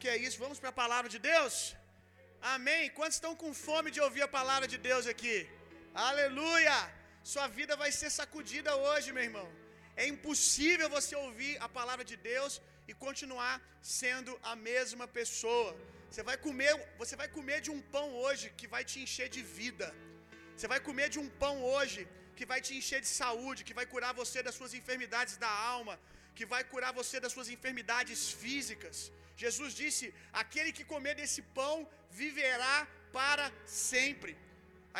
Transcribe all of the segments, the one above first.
que é isso. Vamos para a palavra de Deus? Amém. Quantos estão com fome de ouvir a palavra de Deus aqui? Aleluia! Sua vida vai ser sacudida hoje, meu irmão. É impossível você ouvir a palavra de Deus e continuar sendo a mesma pessoa. Você vai comer, você vai comer de um pão hoje que vai te encher de vida. Você vai comer de um pão hoje que vai te encher de saúde, que vai curar você das suas enfermidades da alma, que vai curar você das suas enfermidades físicas. Jesus disse: Aquele que comer desse pão viverá para sempre.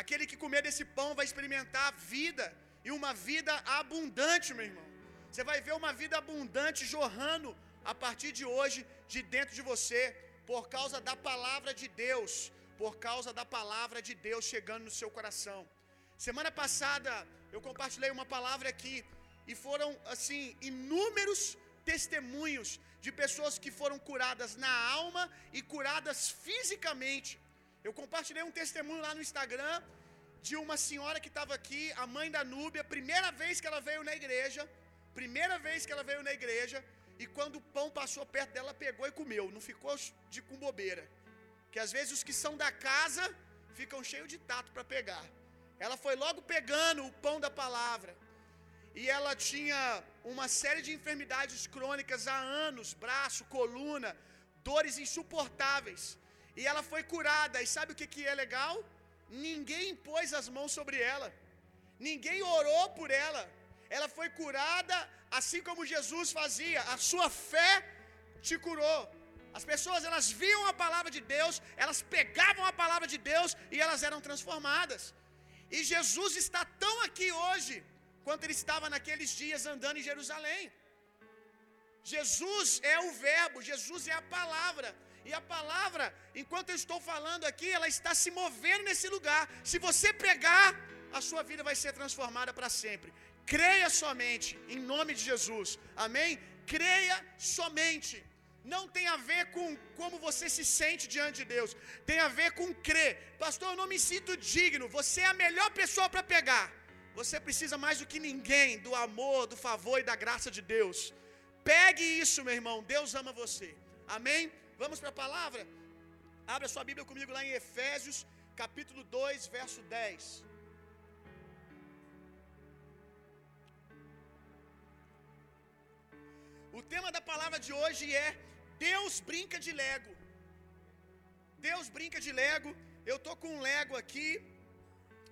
Aquele que comer desse pão vai experimentar vida e uma vida abundante, meu irmão. Você vai ver uma vida abundante jorrando a partir de hoje de dentro de você, por causa da palavra de Deus, por causa da palavra de Deus chegando no seu coração. Semana passada eu compartilhei uma palavra aqui e foram assim inúmeros testemunhos de pessoas que foram curadas na alma e curadas fisicamente. Eu compartilhei um testemunho lá no Instagram de uma senhora que estava aqui, a mãe da Núbia, primeira vez que ela veio na igreja, primeira vez que ela veio na igreja, e quando o pão passou perto dela, pegou e comeu, não ficou de com bobeira. Que às vezes os que são da casa ficam cheios de tato para pegar. Ela foi logo pegando o pão da palavra. E ela tinha uma série de enfermidades crônicas há anos, braço, coluna, dores insuportáveis. E ela foi curada. E sabe o que, que é legal? Ninguém pôs as mãos sobre ela. Ninguém orou por ela. Ela foi curada assim como Jesus fazia. A sua fé te curou. As pessoas elas viam a palavra de Deus, elas pegavam a palavra de Deus e elas eram transformadas. E Jesus está tão aqui hoje quanto ele estava naqueles dias andando em Jerusalém. Jesus é o Verbo, Jesus é a palavra. E a palavra, enquanto eu estou falando aqui, ela está se movendo nesse lugar. Se você pegar, a sua vida vai ser transformada para sempre. Creia somente, em nome de Jesus. Amém? Creia somente. Não tem a ver com como você se sente diante de Deus. Tem a ver com crer. Pastor, eu não me sinto digno. Você é a melhor pessoa para pegar. Você precisa mais do que ninguém do amor, do favor e da graça de Deus. Pegue isso, meu irmão. Deus ama você. Amém? Vamos para a palavra? Abra sua Bíblia comigo lá em Efésios, capítulo 2, verso 10. O tema da palavra de hoje é Deus brinca de Lego. Deus brinca de Lego. Eu tô com um Lego aqui,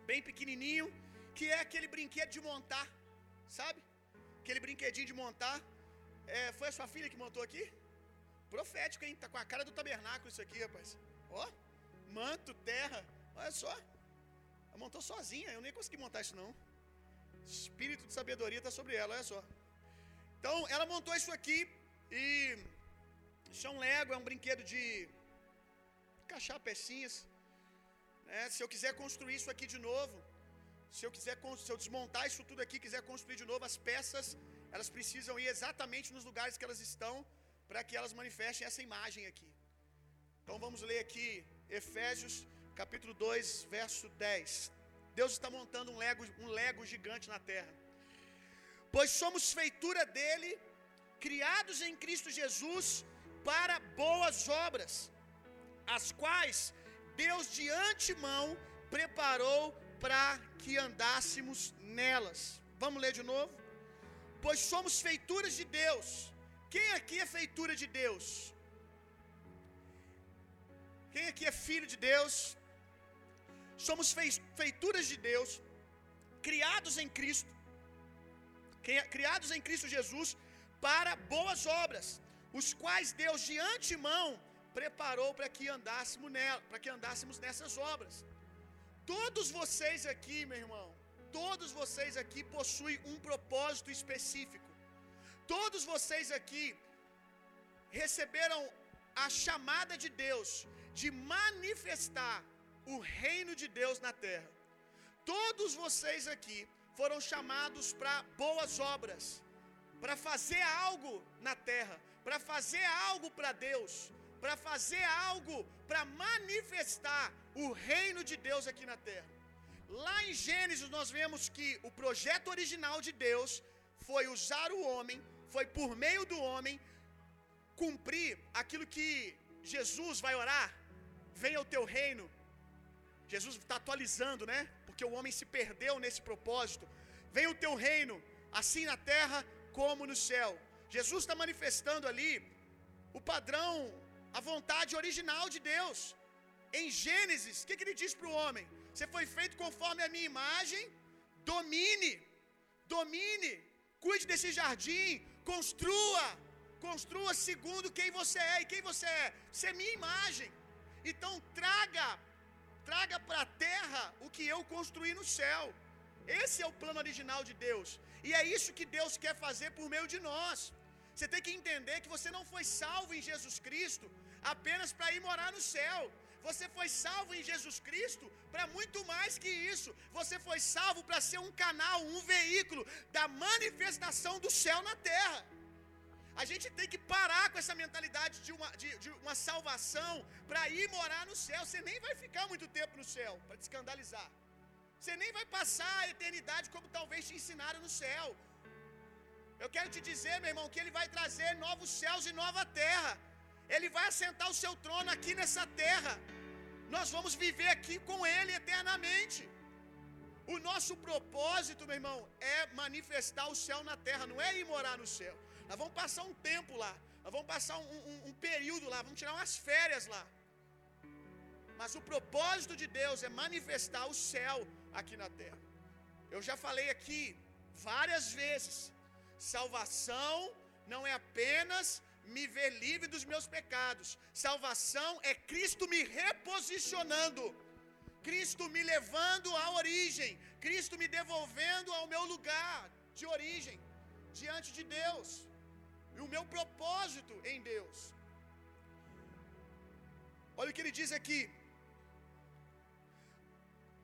bem pequenininho, que é aquele brinquedo de montar, sabe? Aquele brinquedinho de montar. É, foi a sua filha que montou aqui? Profético, hein? Tá com a cara do tabernáculo isso aqui, rapaz. Ó, manto, terra. Olha só. Ela montou sozinha, eu nem consegui montar isso não. Espírito de sabedoria está sobre ela, olha só. Então, ela montou isso aqui e isso é um Lego, é um brinquedo de encaixar pecinhas. Né? Se eu quiser construir isso aqui de novo, se eu quiser se eu desmontar isso tudo aqui, quiser construir de novo as peças, elas precisam ir exatamente nos lugares que elas estão para que elas manifestem essa imagem aqui. Então vamos ler aqui Efésios capítulo 2, verso 10. Deus está montando um lego, um lego gigante na terra. Pois somos feitura dele, criados em Cristo Jesus para boas obras, as quais Deus de antemão preparou para que andássemos nelas. Vamos ler de novo? Pois somos feituras de Deus. Quem aqui é feitura de Deus? Quem aqui é filho de Deus? Somos feituras de Deus, criados em Cristo, criados em Cristo Jesus para boas obras, os quais Deus de antemão preparou para que andássemos nela, para que andássemos nessas obras. Todos vocês aqui, meu irmão, todos vocês aqui possuem um propósito específico. Todos vocês aqui receberam a chamada de Deus de manifestar o reino de Deus na terra. Todos vocês aqui foram chamados para boas obras, para fazer algo na terra, para fazer algo para Deus, para fazer algo para manifestar o reino de Deus aqui na terra. Lá em Gênesis nós vemos que o projeto original de Deus foi usar o homem, foi por meio do homem cumprir aquilo que Jesus vai orar, venha o teu reino. Jesus está atualizando, né? Porque o homem se perdeu nesse propósito. Venha o teu reino, assim na terra como no céu. Jesus está manifestando ali o padrão, a vontade original de Deus. Em Gênesis, o que, que ele diz para o homem? Você foi feito conforme a minha imagem, domine, domine, cuide desse jardim, construa, construa segundo quem você é. E quem você é? Você é minha imagem. Então traga, traga para a terra o que eu construí no céu. Esse é o plano original de Deus. E é isso que Deus quer fazer por meio de nós. Você tem que entender que você não foi salvo em Jesus Cristo apenas para ir morar no céu. Você foi salvo em Jesus Cristo para muito mais que isso. Você foi salvo para ser um canal, um veículo da manifestação do céu na terra. A gente tem que parar com essa mentalidade de uma, de, de uma salvação para ir morar no céu. Você nem vai ficar muito tempo no céu para te escandalizar. Você nem vai passar a eternidade como talvez te ensinaram no céu. Eu quero te dizer, meu irmão, que Ele vai trazer novos céus e nova terra. Ele vai assentar o seu trono aqui nessa terra. Nós vamos viver aqui com Ele eternamente. O nosso propósito, meu irmão, é manifestar o céu na terra, não é ir morar no céu. Nós vamos passar um tempo lá, nós vamos passar um, um, um período lá, vamos tirar umas férias lá. Mas o propósito de Deus é manifestar o céu aqui na terra. Eu já falei aqui várias vezes: salvação não é apenas me ver livre dos meus pecados. Salvação é Cristo me reposicionando, Cristo me levando à origem, Cristo me devolvendo ao meu lugar de origem diante de Deus e o meu propósito em Deus. Olha o que ele diz aqui.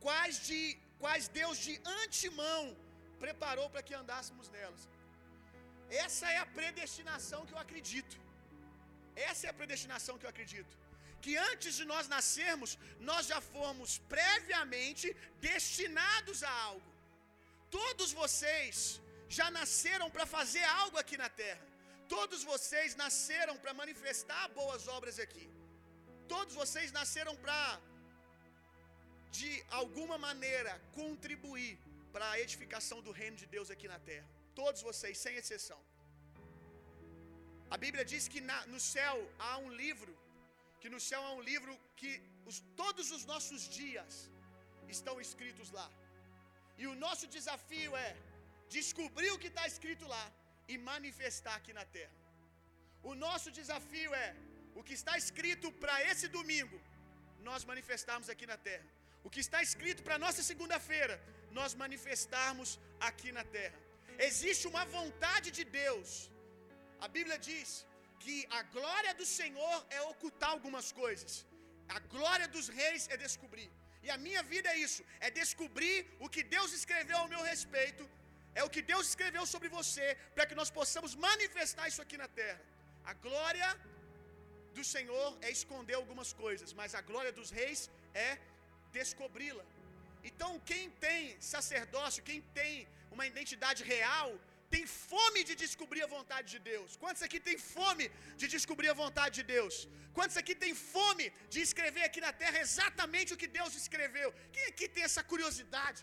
Quais, de, quais Deus de antemão preparou para que andássemos nelas. Essa é a predestinação que eu acredito. Essa é a predestinação que eu acredito. Que antes de nós nascermos, nós já fomos previamente destinados a algo. Todos vocês já nasceram para fazer algo aqui na terra. Todos vocês nasceram para manifestar boas obras aqui. Todos vocês nasceram para, de alguma maneira, contribuir para a edificação do reino de Deus aqui na terra. Todos vocês, sem exceção. A Bíblia diz que na, no céu há um livro, que no céu há um livro que os, todos os nossos dias estão escritos lá. E o nosso desafio é descobrir o que está escrito lá e manifestar aqui na terra. O nosso desafio é o que está escrito para esse domingo, nós manifestarmos aqui na terra. O que está escrito para nossa segunda-feira, nós manifestarmos aqui na terra. Existe uma vontade de Deus. A Bíblia diz que a glória do Senhor é ocultar algumas coisas. A glória dos reis é descobrir. E a minha vida é isso, é descobrir o que Deus escreveu ao meu respeito é o que Deus escreveu sobre você, para que nós possamos manifestar isso aqui na terra. A glória do Senhor é esconder algumas coisas, mas a glória dos reis é descobri-la. Então, quem tem sacerdócio, quem tem uma identidade real, tem fome de descobrir a vontade de Deus. Quantos aqui tem fome de descobrir a vontade de Deus? Quantos aqui tem fome de escrever aqui na terra exatamente o que Deus escreveu? Quem aqui tem essa curiosidade?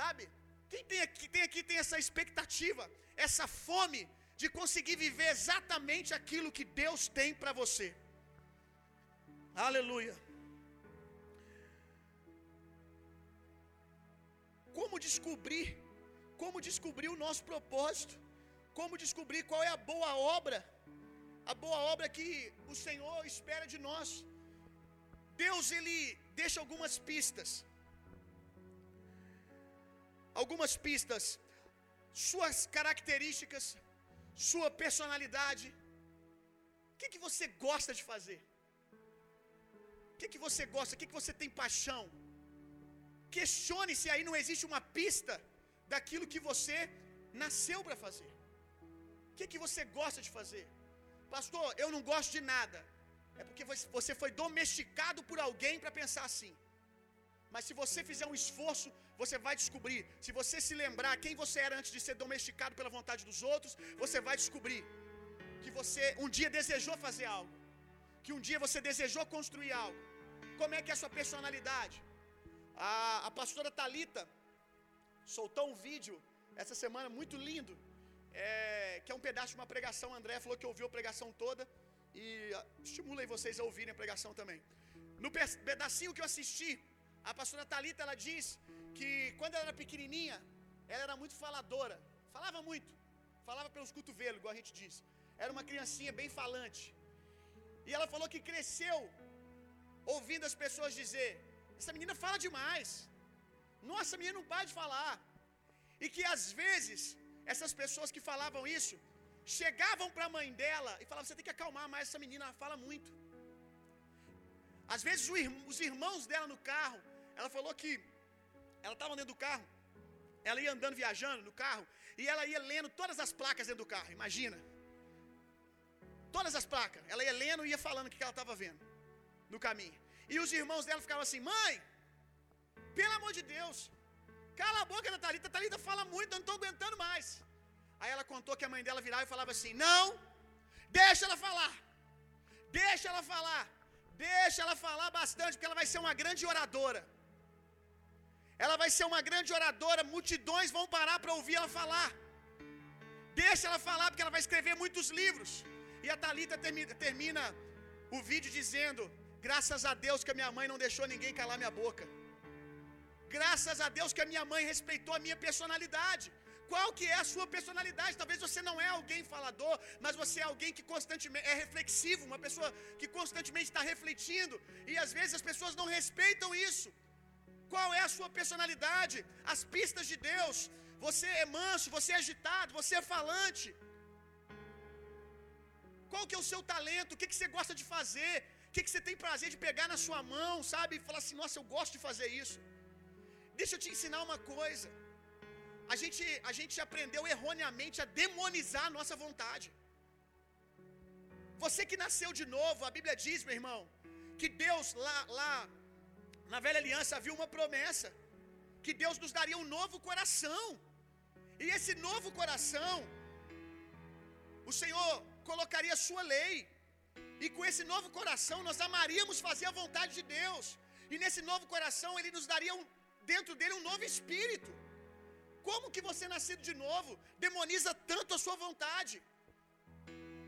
Sabe? Quem tem aqui, tem aqui tem essa expectativa, essa fome de conseguir viver exatamente aquilo que Deus tem para você. Aleluia. Como descobrir? Como descobrir o nosso propósito? Como descobrir qual é a boa obra? A boa obra que o Senhor espera de nós. Deus ele deixa algumas pistas algumas pistas, suas características, sua personalidade. O que, que você gosta de fazer? O que, que você gosta? O que, que você tem paixão? Questione se aí não existe uma pista daquilo que você nasceu para fazer. O que, que você gosta de fazer? Pastor, eu não gosto de nada. É porque você foi domesticado por alguém para pensar assim. Mas se você fizer um esforço, você vai descobrir. Se você se lembrar quem você era antes de ser domesticado pela vontade dos outros, você vai descobrir que você um dia desejou fazer algo. que um dia você desejou construir algo? Como é que é a sua personalidade? A, a pastora Talita soltou um vídeo essa semana muito lindo, é, que é um pedaço de uma pregação. André falou que ouviu a pregação toda e estimula aí vocês a ouvirem a pregação também. No pedacinho que eu assisti, a pastora Talita ela diz que quando ela era pequenininha, ela era muito faladora, falava muito, falava pelos cotovelos, igual a gente diz. Era uma criancinha bem falante. E ela falou que cresceu ouvindo as pessoas dizer: essa menina fala demais. Nossa, menina não para de falar. E que às vezes essas pessoas que falavam isso chegavam para a mãe dela e falavam: Você tem que acalmar mais essa menina, ela fala muito. Às vezes os irmãos dela no carro, ela falou que ela estava dentro do carro, ela ia andando, viajando no carro, e ela ia lendo todas as placas dentro do carro, imagina. Todas as placas, ela ia lendo e ia falando o que ela estava vendo no caminho. E os irmãos dela ficavam assim: Mãe, pelo amor de Deus, cala a boca da Thalita, Thalita fala muito, eu não estou aguentando mais. Aí ela contou que a mãe dela virava e falava assim: Não, deixa ela falar, deixa ela falar, deixa ela falar bastante, porque ela vai ser uma grande oradora. Ela vai ser uma grande oradora, multidões vão parar para ouvir ela falar. Deixa ela falar, porque ela vai escrever muitos livros. E a Talita termina, termina o vídeo dizendo: Graças a Deus que a minha mãe não deixou ninguém calar minha boca. Graças a Deus que a minha mãe respeitou a minha personalidade. Qual que é a sua personalidade? Talvez você não é alguém falador, mas você é alguém que constantemente é reflexivo, uma pessoa que constantemente está refletindo, e às vezes as pessoas não respeitam isso. Qual é a sua personalidade? As pistas de Deus. Você é manso, você é agitado, você é falante. Qual que é o seu talento? O que, que você gosta de fazer? O que, que você tem prazer de pegar na sua mão, sabe? E falar assim, nossa, eu gosto de fazer isso. Deixa eu te ensinar uma coisa. A gente, a gente aprendeu erroneamente a demonizar a nossa vontade. Você que nasceu de novo, a Bíblia diz, meu irmão, que Deus lá, lá na velha aliança havia uma promessa que Deus nos daria um novo coração. E esse novo coração, o Senhor colocaria a sua lei. E com esse novo coração nós amaríamos fazer a vontade de Deus. E nesse novo coração ele nos daria um, dentro dele um novo espírito. Como que você nascido de novo demoniza tanto a sua vontade?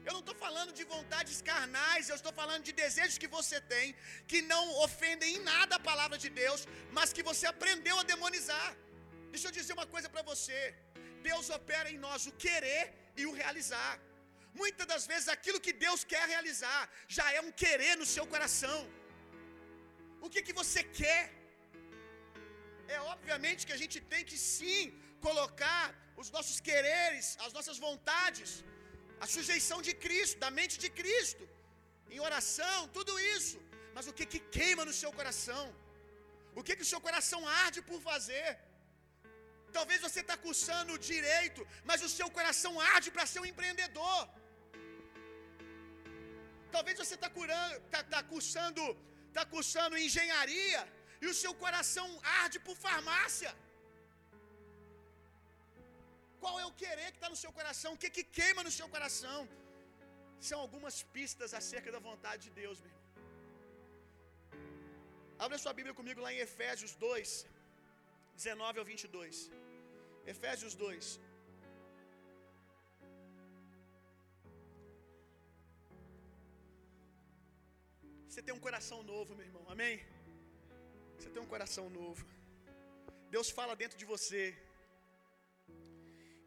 Eu não estou falando de vontades carnais, eu estou falando de desejos que você tem, que não ofendem em nada a palavra de Deus, mas que você aprendeu a demonizar. Deixa eu dizer uma coisa para você: Deus opera em nós o querer e o realizar. Muitas das vezes aquilo que Deus quer realizar já é um querer no seu coração. O que, que você quer? É obviamente que a gente tem que sim colocar os nossos quereres, as nossas vontades, a sujeição de Cristo, da mente de Cristo, em oração, tudo isso. Mas o que que queima no seu coração? O que que o seu coração arde por fazer? Talvez você está cursando direito, mas o seu coração arde para ser um empreendedor. Talvez você está tá, tá cursando, tá cursando engenharia e o seu coração arde por farmácia. Qual é o querer que está no seu coração? O que, que queima no seu coração? São algumas pistas acerca da vontade de Deus, meu irmão. Abra sua Bíblia comigo lá em Efésios 2, 19 ao 22. Efésios 2. Você tem um coração novo, meu irmão, amém? Você tem um coração novo. Deus fala dentro de você.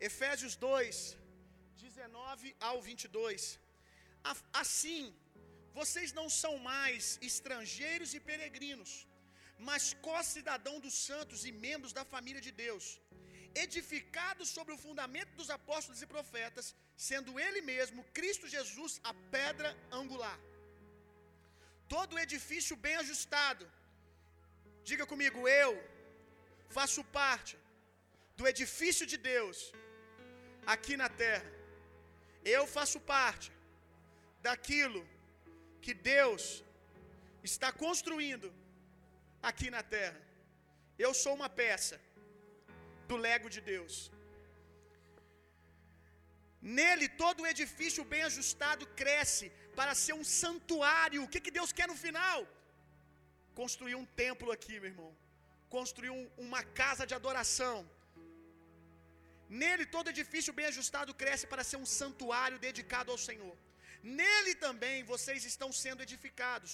Efésios 2, 19 ao 22. Assim, vocês não são mais estrangeiros e peregrinos, mas co-cidadão dos santos e membros da família de Deus, edificados sobre o fundamento dos apóstolos e profetas, sendo Ele mesmo, Cristo Jesus, a pedra angular. Todo edifício bem ajustado. Diga comigo, eu faço parte do edifício de Deus aqui na terra. Eu faço parte daquilo que Deus está construindo aqui na terra. Eu sou uma peça do Lego de Deus. Nele todo o edifício bem ajustado cresce para ser um santuário. O que, que Deus quer no final? Construir um templo aqui, meu irmão. Construir um, uma casa de adoração. Nele todo edifício bem ajustado cresce para ser um santuário dedicado ao Senhor. Nele também vocês estão sendo edificados,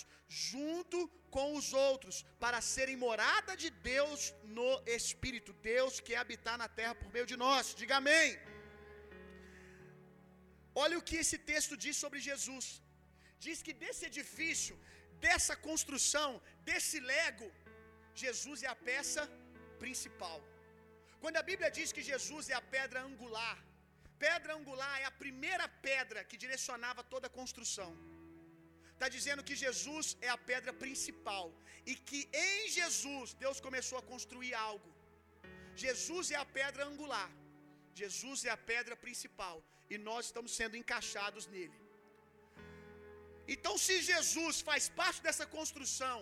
junto com os outros, para serem morada de Deus no Espírito. Deus quer habitar na terra por meio de nós. Diga amém. Olha o que esse texto diz sobre Jesus. Diz que desse edifício, dessa construção, desse lego, Jesus é a peça principal. Quando a Bíblia diz que Jesus é a pedra angular, pedra angular é a primeira pedra que direcionava toda a construção. Está dizendo que Jesus é a pedra principal e que em Jesus Deus começou a construir algo. Jesus é a pedra angular, Jesus é a pedra principal e nós estamos sendo encaixados nele. Então, se Jesus faz parte dessa construção,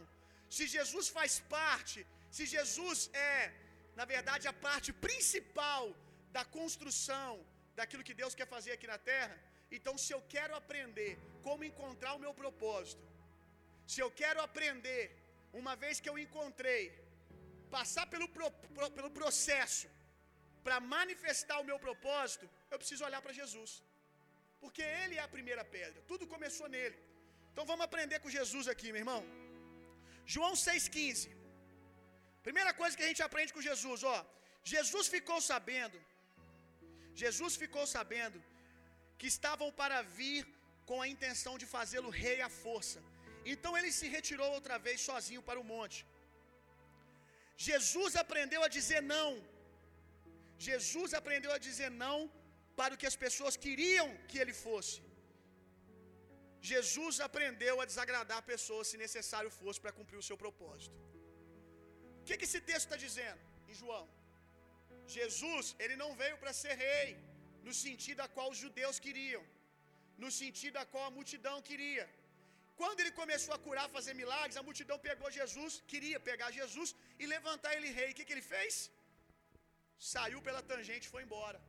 se Jesus faz parte, se Jesus é, na verdade, a parte principal da construção daquilo que Deus quer fazer aqui na terra, então se eu quero aprender como encontrar o meu propósito, se eu quero aprender, uma vez que eu encontrei, passar pelo, pro, pro, pelo processo para manifestar o meu propósito, eu preciso olhar para Jesus. Porque Ele é a primeira pedra, tudo começou nele. Então vamos aprender com Jesus aqui, meu irmão. João 6,15. Primeira coisa que a gente aprende com Jesus, ó. Jesus ficou sabendo, Jesus ficou sabendo que estavam para vir com a intenção de fazê-lo rei à força. Então ele se retirou outra vez sozinho para o monte. Jesus aprendeu a dizer não. Jesus aprendeu a dizer não para o que as pessoas queriam que ele fosse. Jesus aprendeu a desagradar pessoas se necessário fosse para cumprir o seu propósito. O que, que esse texto está dizendo em João? Jesus, ele não veio para ser rei no sentido a qual os judeus queriam, no sentido a qual a multidão queria. Quando ele começou a curar, fazer milagres, a multidão pegou Jesus, queria pegar Jesus e levantar ele rei. O que, que ele fez? Saiu pela tangente e foi embora.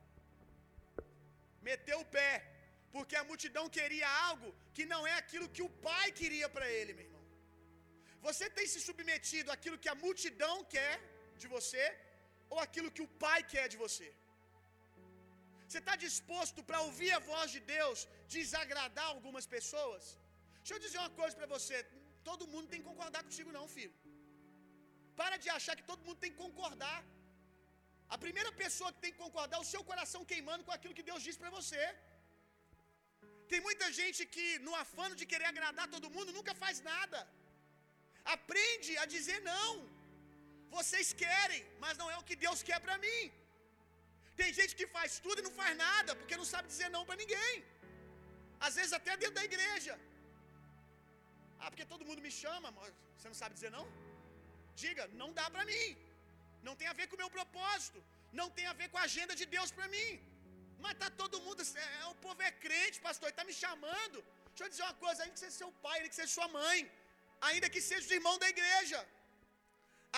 Meteu o pé, porque a multidão queria algo que não é aquilo que o pai queria para ele, meu irmão. Você tem se submetido àquilo que a multidão quer de você ou aquilo que o pai quer de você? Você está disposto para ouvir a voz de Deus desagradar algumas pessoas? Deixa eu dizer uma coisa para você: todo mundo tem que concordar contigo, não, filho. Para de achar que todo mundo tem que concordar. A primeira pessoa que tem que concordar é o seu coração queimando com aquilo que Deus diz para você. Tem muita gente que, no afano de querer agradar todo mundo, nunca faz nada. Aprende a dizer não. Vocês querem, mas não é o que Deus quer para mim. Tem gente que faz tudo e não faz nada, porque não sabe dizer não para ninguém. Às vezes até dentro da igreja. Ah, porque todo mundo me chama, mas você não sabe dizer não? Diga, não dá para mim. Não tem a ver com o meu propósito. Não tem a ver com a agenda de Deus para mim. Mas tá todo mundo, é, é, o povo é crente, pastor, ele tá me chamando. Deixa eu dizer uma coisa, ainda que seja seu pai, ainda que seja sua mãe, ainda que seja o irmão da igreja.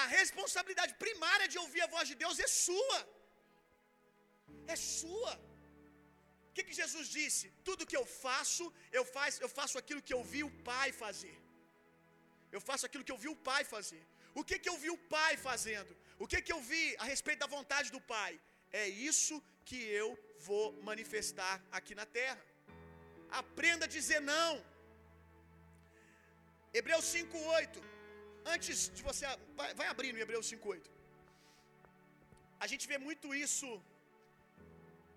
A responsabilidade primária de ouvir a voz de Deus é sua. É sua. O que, que Jesus disse? Tudo que eu faço, eu faço, eu faço aquilo que eu vi o Pai fazer. Eu faço aquilo que eu vi o Pai fazer. O que, que eu vi o Pai fazendo? O que, que eu vi a respeito da vontade do Pai? É isso que eu vou manifestar aqui na terra. Aprenda a dizer não. Hebreus 5:8. Antes de você vai, vai abrindo Hebreus 5:8. A gente vê muito isso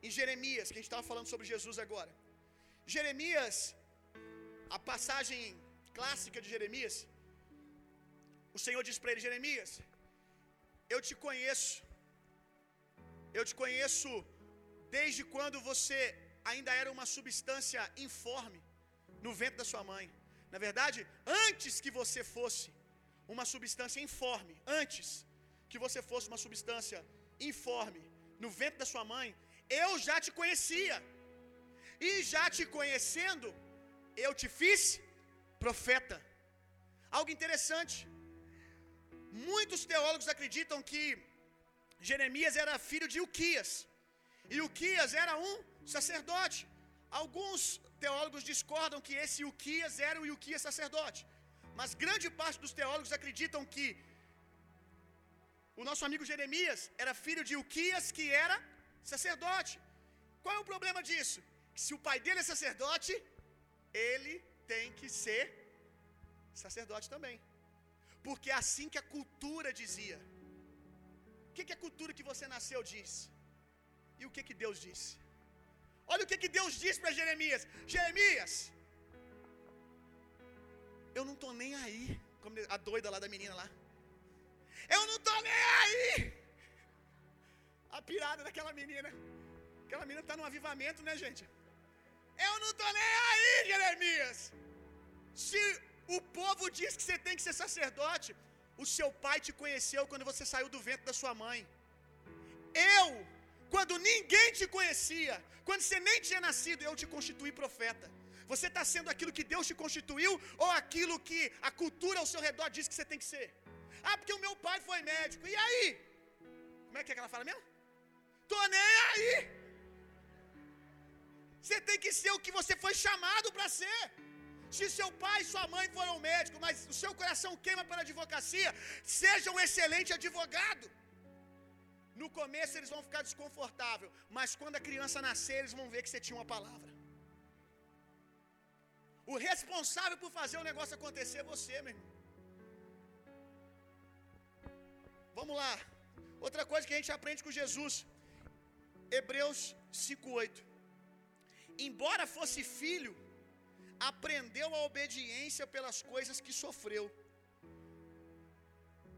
em Jeremias, que a gente estava falando sobre Jesus agora. Jeremias, a passagem clássica de Jeremias, o Senhor diz para ele: Jeremias, eu te conheço, eu te conheço desde quando você ainda era uma substância informe no ventre da sua mãe. Na verdade, antes que você fosse uma substância informe, antes que você fosse uma substância informe no ventre da sua mãe, eu já te conhecia. E já te conhecendo, eu te fiz profeta. Algo interessante. Muitos teólogos acreditam que Jeremias era filho de Uquias. E Uquias era um sacerdote. Alguns teólogos discordam que esse Uquias era o Uquias sacerdote. Mas grande parte dos teólogos acreditam que o nosso amigo Jeremias era filho de Uquias, que era sacerdote. Qual é o problema disso? Que se o pai dele é sacerdote, ele tem que ser sacerdote também. Porque é assim que a cultura dizia. O que, que a cultura que você nasceu diz? E o que, que Deus disse? Olha o que, que Deus disse para Jeremias: Jeremias, eu não estou nem aí. Como a doida lá da menina lá. Eu não estou nem aí. A pirada daquela menina. Aquela menina está no avivamento, né, gente? Eu não estou nem aí, Jeremias. Se o povo diz que você tem que ser sacerdote, o seu pai te conheceu quando você saiu do ventre da sua mãe. Eu, quando ninguém te conhecia, quando você nem tinha nascido, eu te constituí profeta. Você está sendo aquilo que Deus te constituiu ou aquilo que a cultura ao seu redor diz que você tem que ser? Ah, porque o meu pai foi médico. E aí? Como é que, é que ela fala mesmo? Tô nem aí. Você tem que ser o que você foi chamado para ser. Se seu pai e sua mãe foram médicos, mas o seu coração queima para a advocacia, seja um excelente advogado. No começo eles vão ficar desconfortáveis, mas quando a criança nascer, eles vão ver que você tinha uma palavra. O responsável por fazer o negócio acontecer é você, meu irmão. Vamos lá. Outra coisa que a gente aprende com Jesus. Hebreus 5:8. Embora fosse filho, aprendeu a obediência pelas coisas que sofreu.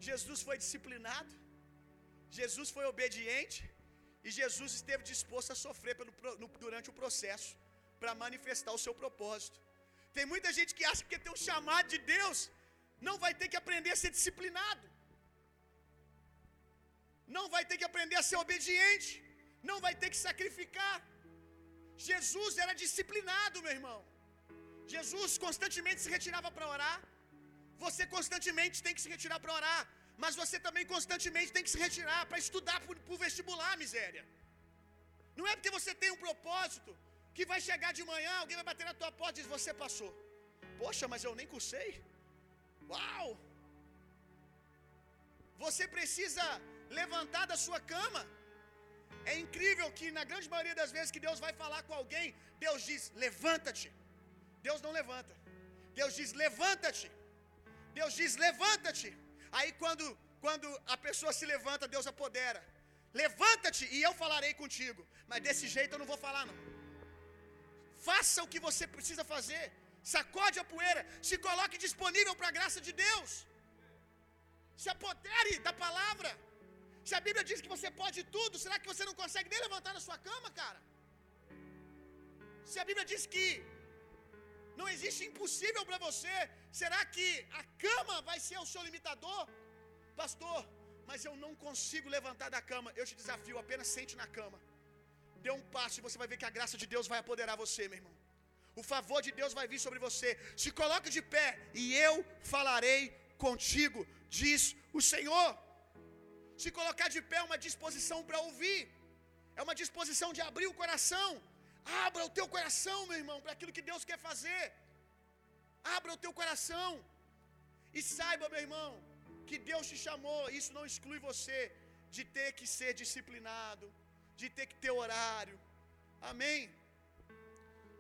Jesus foi disciplinado, Jesus foi obediente e Jesus esteve disposto a sofrer pelo, no, durante o processo para manifestar o seu propósito. Tem muita gente que acha que tem um chamado de Deus, não vai ter que aprender a ser disciplinado, não vai ter que aprender a ser obediente, não vai ter que sacrificar. Jesus era disciplinado, meu irmão. Jesus constantemente se retirava para orar. Você constantemente tem que se retirar para orar. Mas você também constantemente tem que se retirar para estudar para o vestibular, miséria. Não é porque você tem um propósito que vai chegar de manhã, alguém vai bater na tua porta e diz: Você passou. Poxa, mas eu nem cursei. Uau! Você precisa levantar da sua cama. É incrível que na grande maioria das vezes que Deus vai falar com alguém, Deus diz: Levanta-te. Deus não levanta. Deus diz: levanta-te. Deus diz: levanta-te. Aí quando, quando a pessoa se levanta, Deus apodera. Levanta-te e eu falarei contigo. Mas desse jeito eu não vou falar, não. Faça o que você precisa fazer. Sacode a poeira. Se coloque disponível para a graça de Deus. Se apodere da palavra. Se a Bíblia diz que você pode tudo, será que você não consegue nem levantar na sua cama, cara? Se a Bíblia diz que não existe impossível para você. Será que a cama vai ser o seu limitador? Pastor, mas eu não consigo levantar da cama. Eu te desafio, apenas sente na cama. Dê um passo e você vai ver que a graça de Deus vai apoderar você, meu irmão. O favor de Deus vai vir sobre você. Se coloque de pé e eu falarei contigo, diz o Senhor. Se colocar de pé é uma disposição para ouvir, é uma disposição de abrir o coração. Abra o teu coração, meu irmão, para aquilo que Deus quer fazer. Abra o teu coração. E saiba, meu irmão, que Deus te chamou. Isso não exclui você de ter que ser disciplinado, de ter que ter horário. Amém?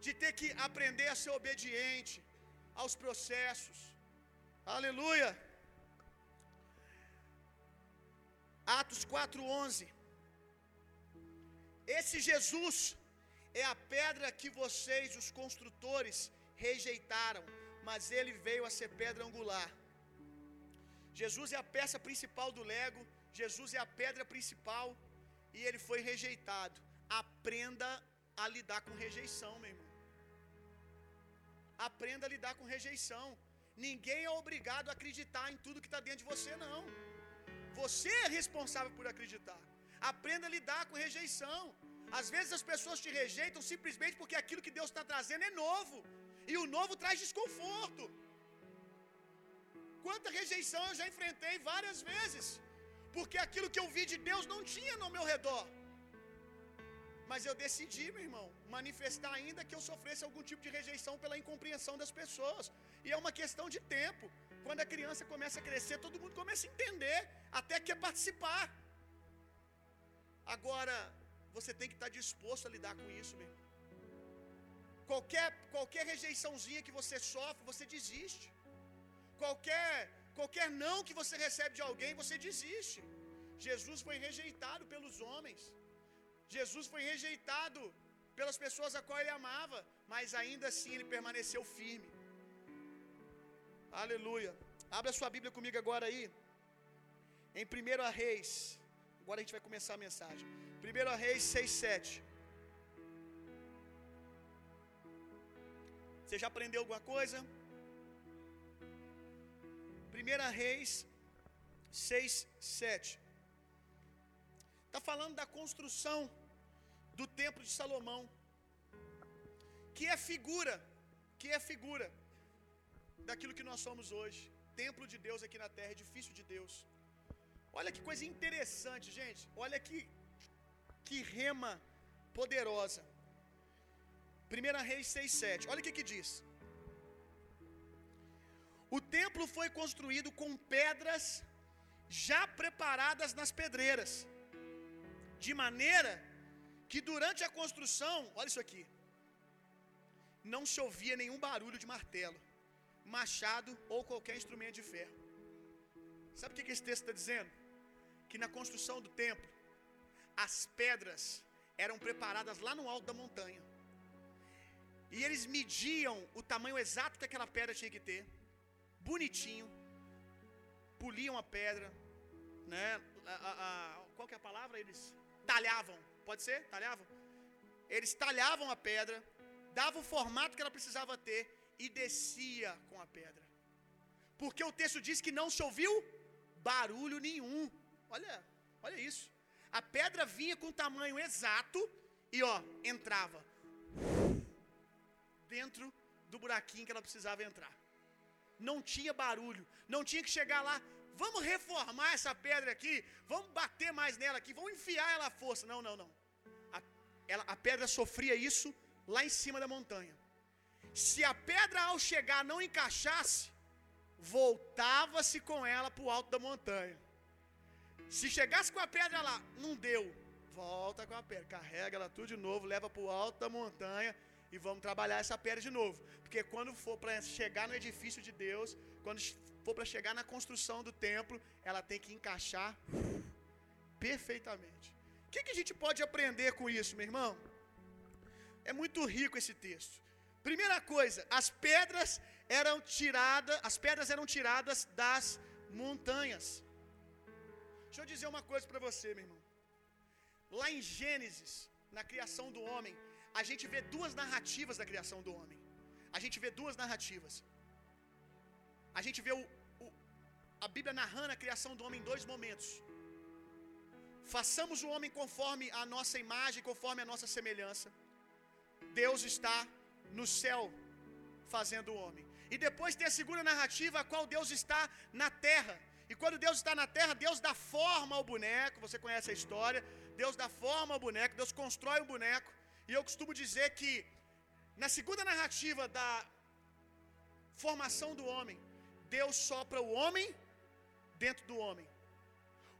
De ter que aprender a ser obediente aos processos. Aleluia. Atos 4:11. Esse Jesus é a pedra que vocês, os construtores, rejeitaram, mas ele veio a ser pedra angular. Jesus é a peça principal do Lego, Jesus é a pedra principal e ele foi rejeitado. Aprenda a lidar com rejeição, meu irmão. Aprenda a lidar com rejeição. Ninguém é obrigado a acreditar em tudo que está dentro de você, não. Você é responsável por acreditar. Aprenda a lidar com rejeição. Às vezes as pessoas te rejeitam simplesmente porque aquilo que Deus está trazendo é novo. E o novo traz desconforto. Quanta rejeição eu já enfrentei várias vezes. Porque aquilo que eu vi de Deus não tinha no meu redor. Mas eu decidi, meu irmão, manifestar ainda que eu sofresse algum tipo de rejeição pela incompreensão das pessoas. E é uma questão de tempo. Quando a criança começa a crescer, todo mundo começa a entender, até quer participar. Agora, você tem que estar disposto a lidar com isso, meu. Qualquer, qualquer rejeiçãozinha que você sofre, você desiste. Qualquer, qualquer não que você recebe de alguém, você desiste. Jesus foi rejeitado pelos homens. Jesus foi rejeitado pelas pessoas a qual ele amava, mas ainda assim ele permaneceu firme. Aleluia. Abra sua Bíblia comigo agora aí. Em 1 Reis. Agora a gente vai começar a mensagem. 1 Reis 6, 7. Você já aprendeu alguma coisa? 1 Reis 6, 7. Está falando da construção do templo de Salomão, que é figura, que é figura daquilo que nós somos hoje. Templo de Deus aqui na terra, edifício de Deus. Olha que coisa interessante, gente. Olha que que rema poderosa. 1 Reis 6:7. Olha o que que diz. O templo foi construído com pedras já preparadas nas pedreiras, de maneira que durante a construção, olha isso aqui, não se ouvia nenhum barulho de martelo, machado ou qualquer instrumento de ferro. Sabe o que esse texto está dizendo? Que na construção do templo, as pedras eram preparadas lá no alto da montanha. E eles mediam o tamanho exato que aquela pedra tinha que ter, bonitinho, poliam a pedra, né? A, a, a, qual que é a palavra? Eles talhavam, pode ser? Talhavam? Eles talhavam a pedra, davam o formato que ela precisava ter e descia com a pedra. Porque o texto diz que não se ouviu barulho nenhum. Olha, olha isso. A pedra vinha com o tamanho exato e ó, entrava dentro do buraquinho que ela precisava entrar. Não tinha barulho, não tinha que chegar lá, vamos reformar essa pedra aqui, vamos bater mais nela aqui, vamos enfiar ela à força. Não, não, não. A, ela, a pedra sofria isso lá em cima da montanha. Se a pedra ao chegar não encaixasse, voltava-se com ela para o alto da montanha. Se chegasse com a pedra lá, não deu, volta com a pedra, carrega ela tudo de novo, leva para o alto da montanha e vamos trabalhar essa pedra de novo. Porque quando for para chegar no edifício de Deus, quando for para chegar na construção do templo, ela tem que encaixar perfeitamente. O que, que a gente pode aprender com isso, meu irmão? É muito rico esse texto. Primeira coisa, as pedras eram tiradas, as pedras eram tiradas das montanhas. Deixa eu dizer uma coisa para você, meu irmão. Lá em Gênesis, na criação do homem, a gente vê duas narrativas da criação do homem. A gente vê duas narrativas. A gente vê o, o, a Bíblia narrando a criação do homem em dois momentos. Façamos o homem conforme a nossa imagem, conforme a nossa semelhança. Deus está no céu fazendo o homem. E depois tem a segunda narrativa, a qual Deus está na terra. E quando Deus está na terra, Deus dá forma ao boneco. Você conhece a história? Deus dá forma ao boneco, Deus constrói um boneco. E eu costumo dizer que na segunda narrativa da formação do homem, Deus sopra o homem dentro do homem.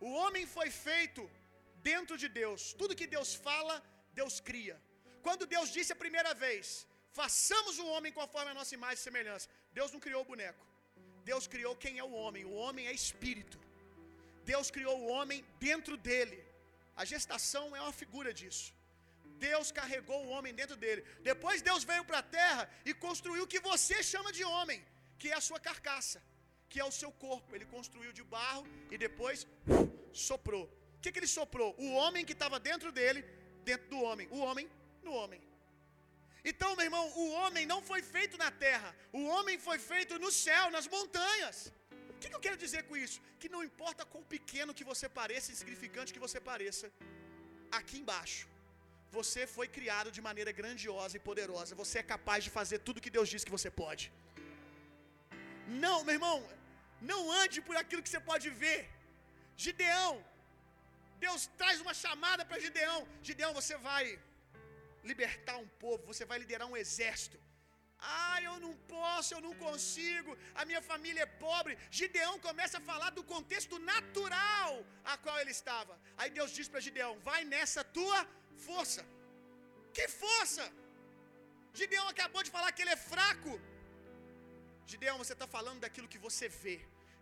O homem foi feito dentro de Deus. Tudo que Deus fala, Deus cria. Quando Deus disse a primeira vez: façamos o homem conforme a nossa imagem e semelhança, Deus não criou o boneco. Deus criou quem é o homem. O homem é espírito. Deus criou o homem dentro dele. A gestação é uma figura disso. Deus carregou o homem dentro dele. Depois Deus veio para a terra e construiu o que você chama de homem, que é a sua carcaça, que é o seu corpo. Ele construiu de barro e depois soprou. O que, que ele soprou? O homem que estava dentro dele, dentro do homem. O homem no homem. Então, meu irmão, o homem não foi feito na terra, o homem foi feito no céu, nas montanhas. O que, eu quero dizer com isso? Que não importa quão pequeno que você pareça, insignificante que você pareça, aqui embaixo você foi criado de maneira grandiosa e poderosa. Você é capaz de fazer tudo que Deus diz que você pode. Não, meu irmão, não ande por aquilo que você pode ver. Gideão, Deus traz uma chamada para Gideão. Gideão, você vai libertar um povo, você vai liderar um exército. Ah, eu não posso, eu não consigo, a minha família é pobre. Gideão começa a falar do contexto natural a qual ele estava. Aí Deus diz para Gideão: vai nessa tua força. Que força! Gideão acabou de falar que ele é fraco. Gideão, você está falando daquilo que você vê.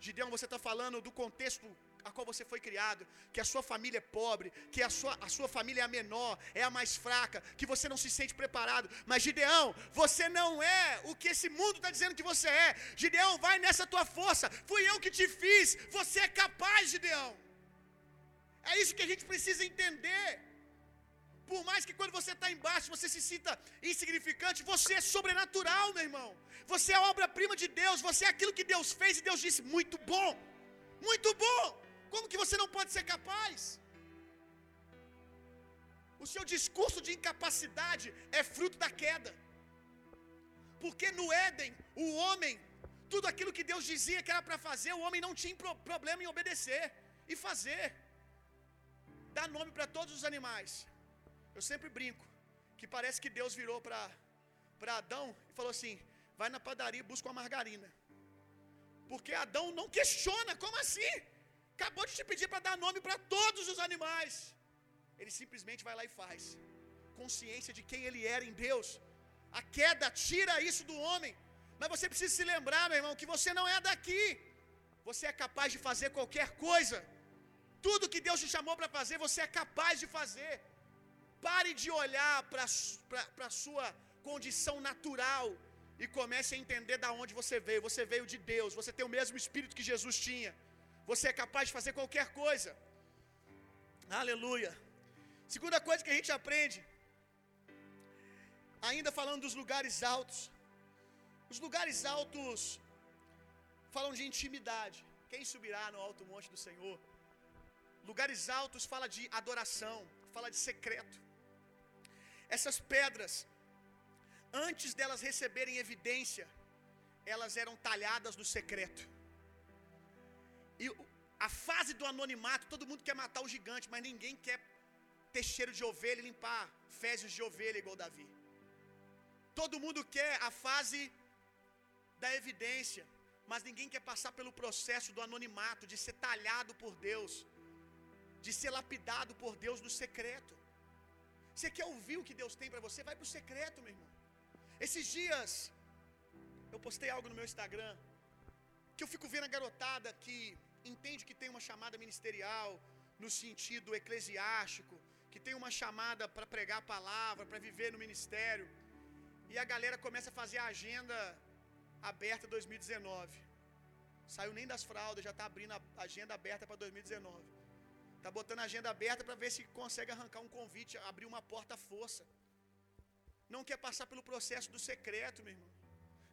Gideão, você está falando do contexto a qual você foi criado, que a sua família é pobre, que a sua, a sua família é a menor, é a mais fraca, que você não se sente preparado. Mas Gideão, você não é o que esse mundo está dizendo que você é. Gideão, vai nessa tua força. Fui eu que te fiz. Você é capaz, Gideão. É isso que a gente precisa entender. Por mais que quando você está embaixo você se sinta insignificante, você é sobrenatural, meu irmão. Você é obra-prima de Deus, você é aquilo que Deus fez e Deus disse: muito bom, muito bom. Como que você não pode ser capaz? O seu discurso de incapacidade é fruto da queda. Porque no Éden, o homem, tudo aquilo que Deus dizia que era para fazer, o homem não tinha problema em obedecer e fazer. Dar nome para todos os animais. Eu sempre brinco que parece que Deus virou para Adão e falou assim: vai na padaria e busca uma margarina. Porque Adão não questiona, como assim? Acabou de te pedir para dar nome para todos os animais. Ele simplesmente vai lá e faz. Consciência de quem ele era em Deus. A queda tira isso do homem. Mas você precisa se lembrar, meu irmão, que você não é daqui. Você é capaz de fazer qualquer coisa. Tudo que Deus te chamou para fazer, você é capaz de fazer. Pare de olhar para a sua condição natural e comece a entender da onde você veio. Você veio de Deus, você tem o mesmo espírito que Jesus tinha. Você é capaz de fazer qualquer coisa. Aleluia. Segunda coisa que a gente aprende, ainda falando dos lugares altos. Os lugares altos falam de intimidade. Quem subirá no alto monte do Senhor? Lugares altos fala de adoração, fala de secreto. Essas pedras, antes delas receberem evidência, elas eram talhadas no secreto. E a fase do anonimato, todo mundo quer matar o gigante, mas ninguém quer ter cheiro de ovelha e limpar fezes de ovelha igual Davi. Todo mundo quer a fase da evidência, mas ninguém quer passar pelo processo do anonimato, de ser talhado por Deus, de ser lapidado por Deus no secreto. Você quer ouvir o que Deus tem para você? Vai para o secreto, meu irmão. Esses dias, eu postei algo no meu Instagram, que eu fico vendo a garotada que entende que tem uma chamada ministerial, no sentido eclesiástico, que tem uma chamada para pregar a palavra, para viver no ministério, e a galera começa a fazer a agenda aberta 2019. Saiu nem das fraldas, já está abrindo a agenda aberta para 2019. Está botando a agenda aberta para ver se consegue arrancar um convite, abrir uma porta à força. Não quer passar pelo processo do secreto, meu irmão.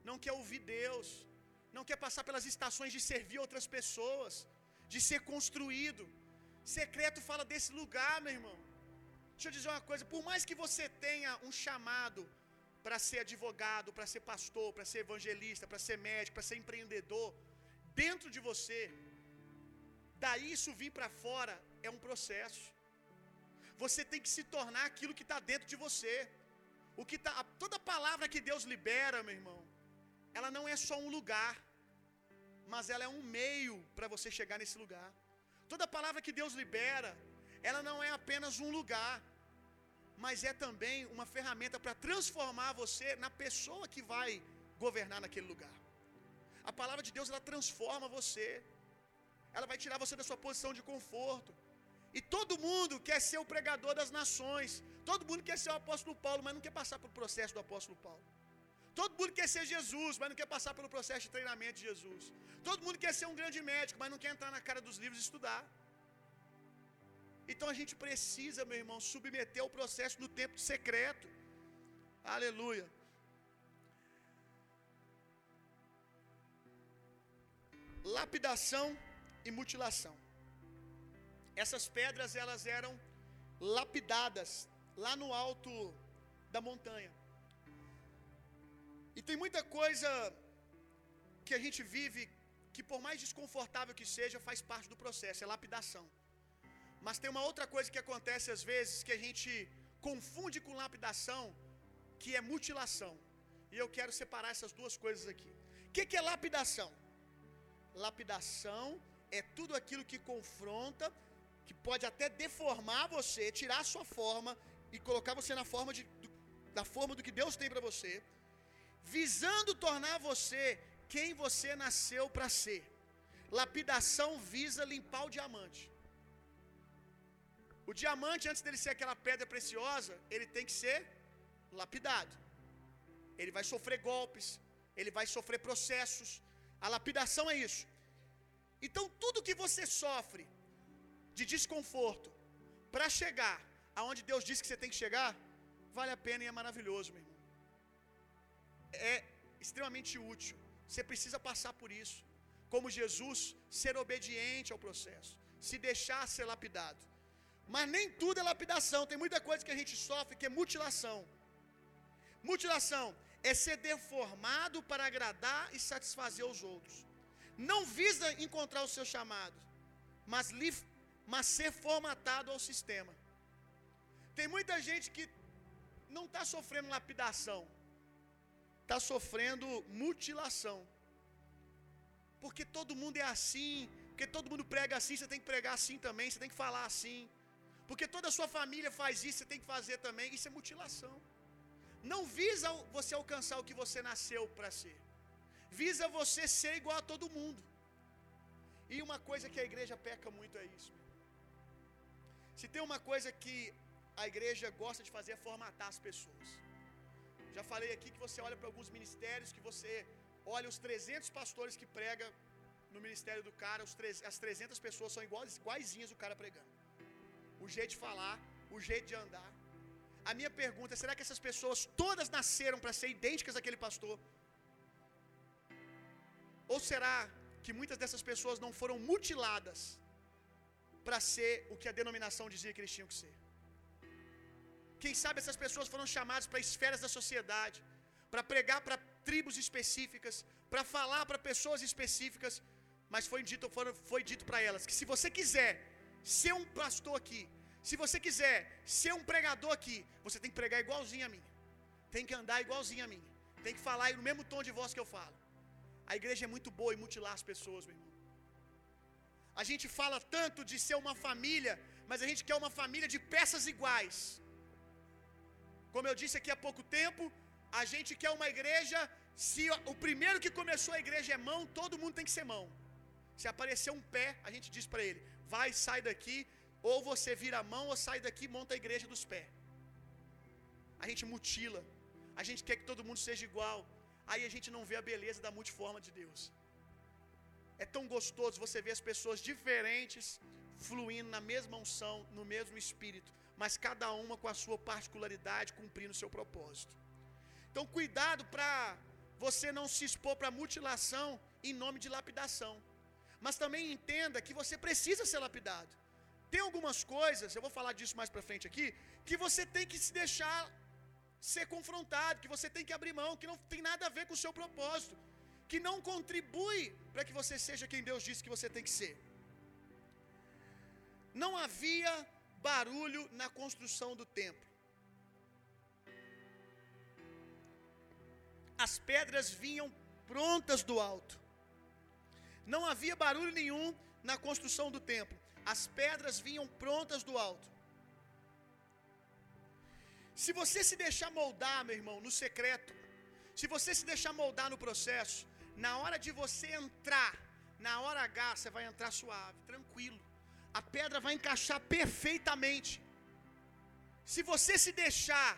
Não quer ouvir Deus. Não quer passar pelas estações de servir outras pessoas, de ser construído. Secreto fala desse lugar, meu irmão. Deixa eu dizer uma coisa: por mais que você tenha um chamado para ser advogado, para ser pastor, para ser evangelista, para ser médico, para ser empreendedor, dentro de você, daí isso vir para fora é um processo. Você tem que se tornar aquilo que está dentro de você. O que tá, toda palavra que Deus libera, meu irmão, ela não é só um lugar, mas ela é um meio para você chegar nesse lugar. Toda palavra que Deus libera, ela não é apenas um lugar, mas é também uma ferramenta para transformar você na pessoa que vai governar naquele lugar. A palavra de Deus ela transforma você. Ela vai tirar você da sua posição de conforto. E todo mundo quer ser o pregador das nações. Todo mundo quer ser o apóstolo Paulo, mas não quer passar pelo processo do apóstolo Paulo. Todo mundo quer ser Jesus, mas não quer passar pelo processo de treinamento de Jesus. Todo mundo quer ser um grande médico, mas não quer entrar na cara dos livros e estudar. Então a gente precisa, meu irmão, submeter ao processo do tempo secreto. Aleluia. Lapidação e mutilação. Essas pedras elas eram lapidadas lá no alto da montanha. E tem muita coisa que a gente vive que por mais desconfortável que seja, faz parte do processo, é lapidação. Mas tem uma outra coisa que acontece às vezes que a gente confunde com lapidação, que é mutilação. E eu quero separar essas duas coisas aqui. O que, que é lapidação? Lapidação é tudo aquilo que confronta, que pode até deformar você, tirar a sua forma e colocar você na forma de, do, da forma do que Deus tem para você, visando tornar você quem você nasceu para ser. Lapidação visa limpar o diamante. O diamante, antes dele ser aquela pedra preciosa, ele tem que ser lapidado. Ele vai sofrer golpes, ele vai sofrer processos. A lapidação é isso. Então, tudo que você sofre de desconforto para chegar aonde Deus disse que você tem que chegar, vale a pena e é maravilhoso, meu irmão. É extremamente útil. Você precisa passar por isso. Como Jesus, ser obediente ao processo, se deixar ser lapidado. Mas nem tudo é lapidação. Tem muita coisa que a gente sofre que é mutilação. Mutilação é ser deformado para agradar e satisfazer os outros. Não visa encontrar o seu chamado, mas, li, mas ser formatado ao sistema. Tem muita gente que não está sofrendo lapidação, está sofrendo mutilação. Porque todo mundo é assim, porque todo mundo prega assim, você tem que pregar assim também, você tem que falar assim. Porque toda a sua família faz isso, você tem que fazer também. Isso é mutilação. Não visa você alcançar o que você nasceu para ser. Visa você ser igual a todo mundo. E uma coisa que a igreja peca muito é isso. Se tem uma coisa que a igreja gosta de fazer é formatar as pessoas. Já falei aqui que você olha para alguns ministérios, que você olha os 300 pastores que prega no ministério do cara, as 300 pessoas são iguais, iguaizinhas o cara pregando o jeito de falar, o jeito de andar. A minha pergunta é: será que essas pessoas todas nasceram para ser idênticas àquele pastor? Ou será que muitas dessas pessoas não foram mutiladas para ser o que a denominação dizia que eles tinham que ser? Quem sabe essas pessoas foram chamadas para esferas da sociedade, para pregar para tribos específicas, para falar para pessoas específicas, mas foi dito, foi, dito para elas que se você quiser ser um pastor aqui, se você quiser ser um pregador aqui, você tem que pregar igualzinho a mim. Tem que andar igualzinho a mim. Tem que falar no mesmo tom de voz que eu falo. A igreja é muito boa em mutilar as pessoas, meu irmão. A gente fala tanto de ser uma família, mas a gente quer uma família de peças iguais. Como eu disse aqui há pouco tempo, a gente quer uma igreja. Se o primeiro que começou a igreja é mão, todo mundo tem que ser mão. Se aparecer um pé, a gente diz para ele: vai, sai daqui, ou você vira a mão, ou sai daqui e monta a igreja dos pés. A gente mutila, a gente quer que todo mundo seja igual, aí a gente não vê a beleza da multiforma de Deus. É tão gostoso você ver as pessoas diferentes fluindo na mesma unção, no mesmo espírito, mas cada uma com a sua particularidade, cumprindo o seu propósito. Então, cuidado para você não se expor para mutilação em nome de lapidação mas também entenda que você precisa ser lapidado. Tem algumas coisas, eu vou falar disso mais para frente aqui, que você tem que se deixar ser confrontado, que você tem que abrir mão, que não tem nada a ver com o seu propósito, que não contribui para que você seja quem Deus disse que você tem que ser. Não havia barulho na construção do templo. As pedras vinham prontas do alto. Não havia barulho nenhum na construção do templo. As pedras vinham prontas do alto. Se você se deixar moldar, meu irmão, no secreto, se você se deixar moldar no processo, na hora de você entrar, na hora H, você vai entrar suave, tranquilo. A pedra vai encaixar perfeitamente. Se você se deixar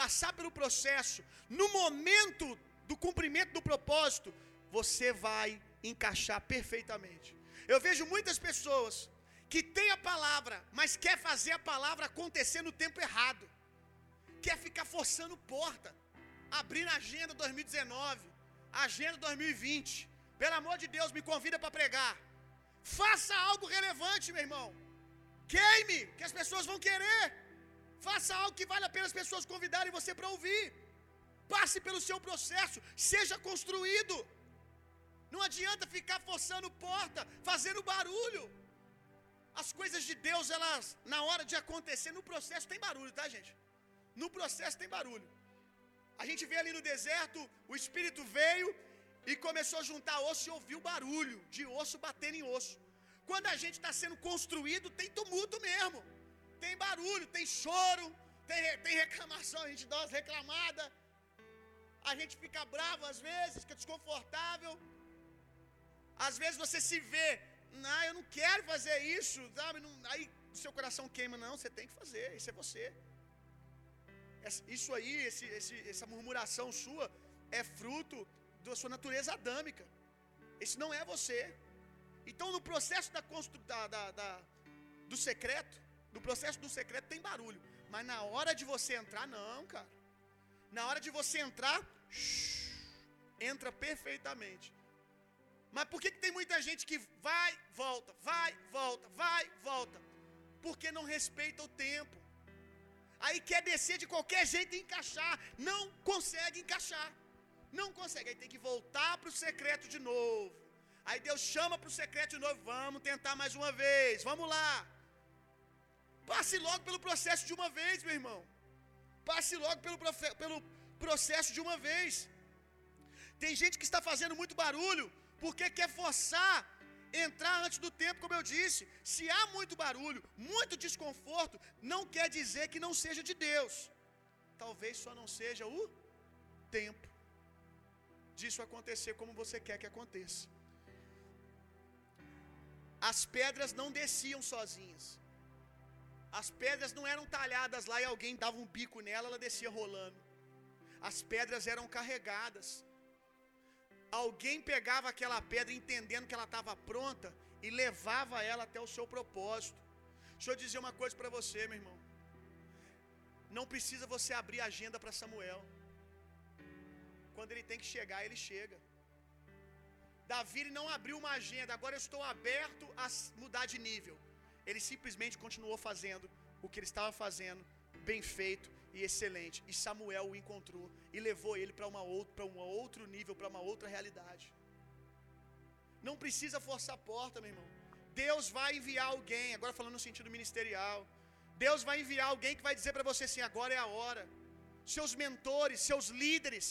passar pelo processo, no momento do cumprimento do propósito, você vai encaixar perfeitamente. Eu vejo muitas pessoas que têm a palavra, mas quer fazer a palavra acontecer no tempo errado. Quer ficar forçando porta, abrindo a agenda 2019, agenda 2020. Pelo amor de Deus, me convida para pregar. Faça algo relevante, meu irmão. Queime, que as pessoas vão querer. Faça algo que vale a pena as pessoas convidarem você para ouvir. Passe pelo seu processo, seja construído. Não adianta ficar forçando porta, fazendo barulho. As coisas de Deus, elas, na hora de acontecer, no processo tem barulho, tá, gente? No processo tem barulho. A gente vê ali no deserto, o espírito veio e começou a juntar osso e ouviu barulho de osso batendo em osso. Quando a gente está sendo construído, tem tumulto mesmo. Tem barulho, tem choro, tem, tem reclamação, a gente dá umas reclamadas. A gente fica bravo às vezes, fica desconfortável. Às vezes você se vê, não, eu não quero fazer isso, sabe? Não, aí seu coração queima, não, você tem que fazer, isso é você. Isso aí, esse, esse, essa murmuração sua, é fruto da sua natureza adâmica. Esse não é você. Então, no processo da, da, da, da, do secreto, no processo do secreto tem barulho. Mas na hora de você entrar, não, cara. Na hora de você entrar, shh, entra perfeitamente. Mas por que, que tem muita gente que vai, volta, vai, volta, vai, volta? Porque não respeita o tempo. Aí quer descer de qualquer jeito e encaixar. Não consegue encaixar. Não consegue. Aí tem que voltar para o secreto de novo. Aí Deus chama para o secreto de novo. Vamos tentar mais uma vez. Vamos lá. Passe logo pelo processo de uma vez, meu irmão. Passe logo pelo, pelo processo de uma vez. Tem gente que está fazendo muito barulho porque quer forçar entrar antes do tempo, como eu disse. Se há muito barulho, muito desconforto, não quer dizer que não seja de Deus. Talvez só não seja o tempo disso acontecer como você quer que aconteça. As pedras não desciam sozinhas. As pedras não eram talhadas lá e alguém dava um bico nela, ela descia rolando. As pedras eram carregadas. Alguém pegava aquela pedra entendendo que ela estava pronta e levava ela até o seu propósito. Deixa eu dizer uma coisa para você, meu irmão. Não precisa você abrir agenda para Samuel. Quando ele tem que chegar, ele chega. Davi não abriu uma agenda, agora eu estou aberto a mudar de nível. Ele simplesmente continuou fazendo o que ele estava fazendo, bem feito e excelente. E Samuel o encontrou e levou ele para uma para um outro nível, para uma outra realidade. Não precisa forçar a porta, meu irmão. Deus vai enviar alguém, agora falando no sentido ministerial. Deus vai enviar alguém que vai dizer para você assim: agora é a hora. Seus mentores, seus líderes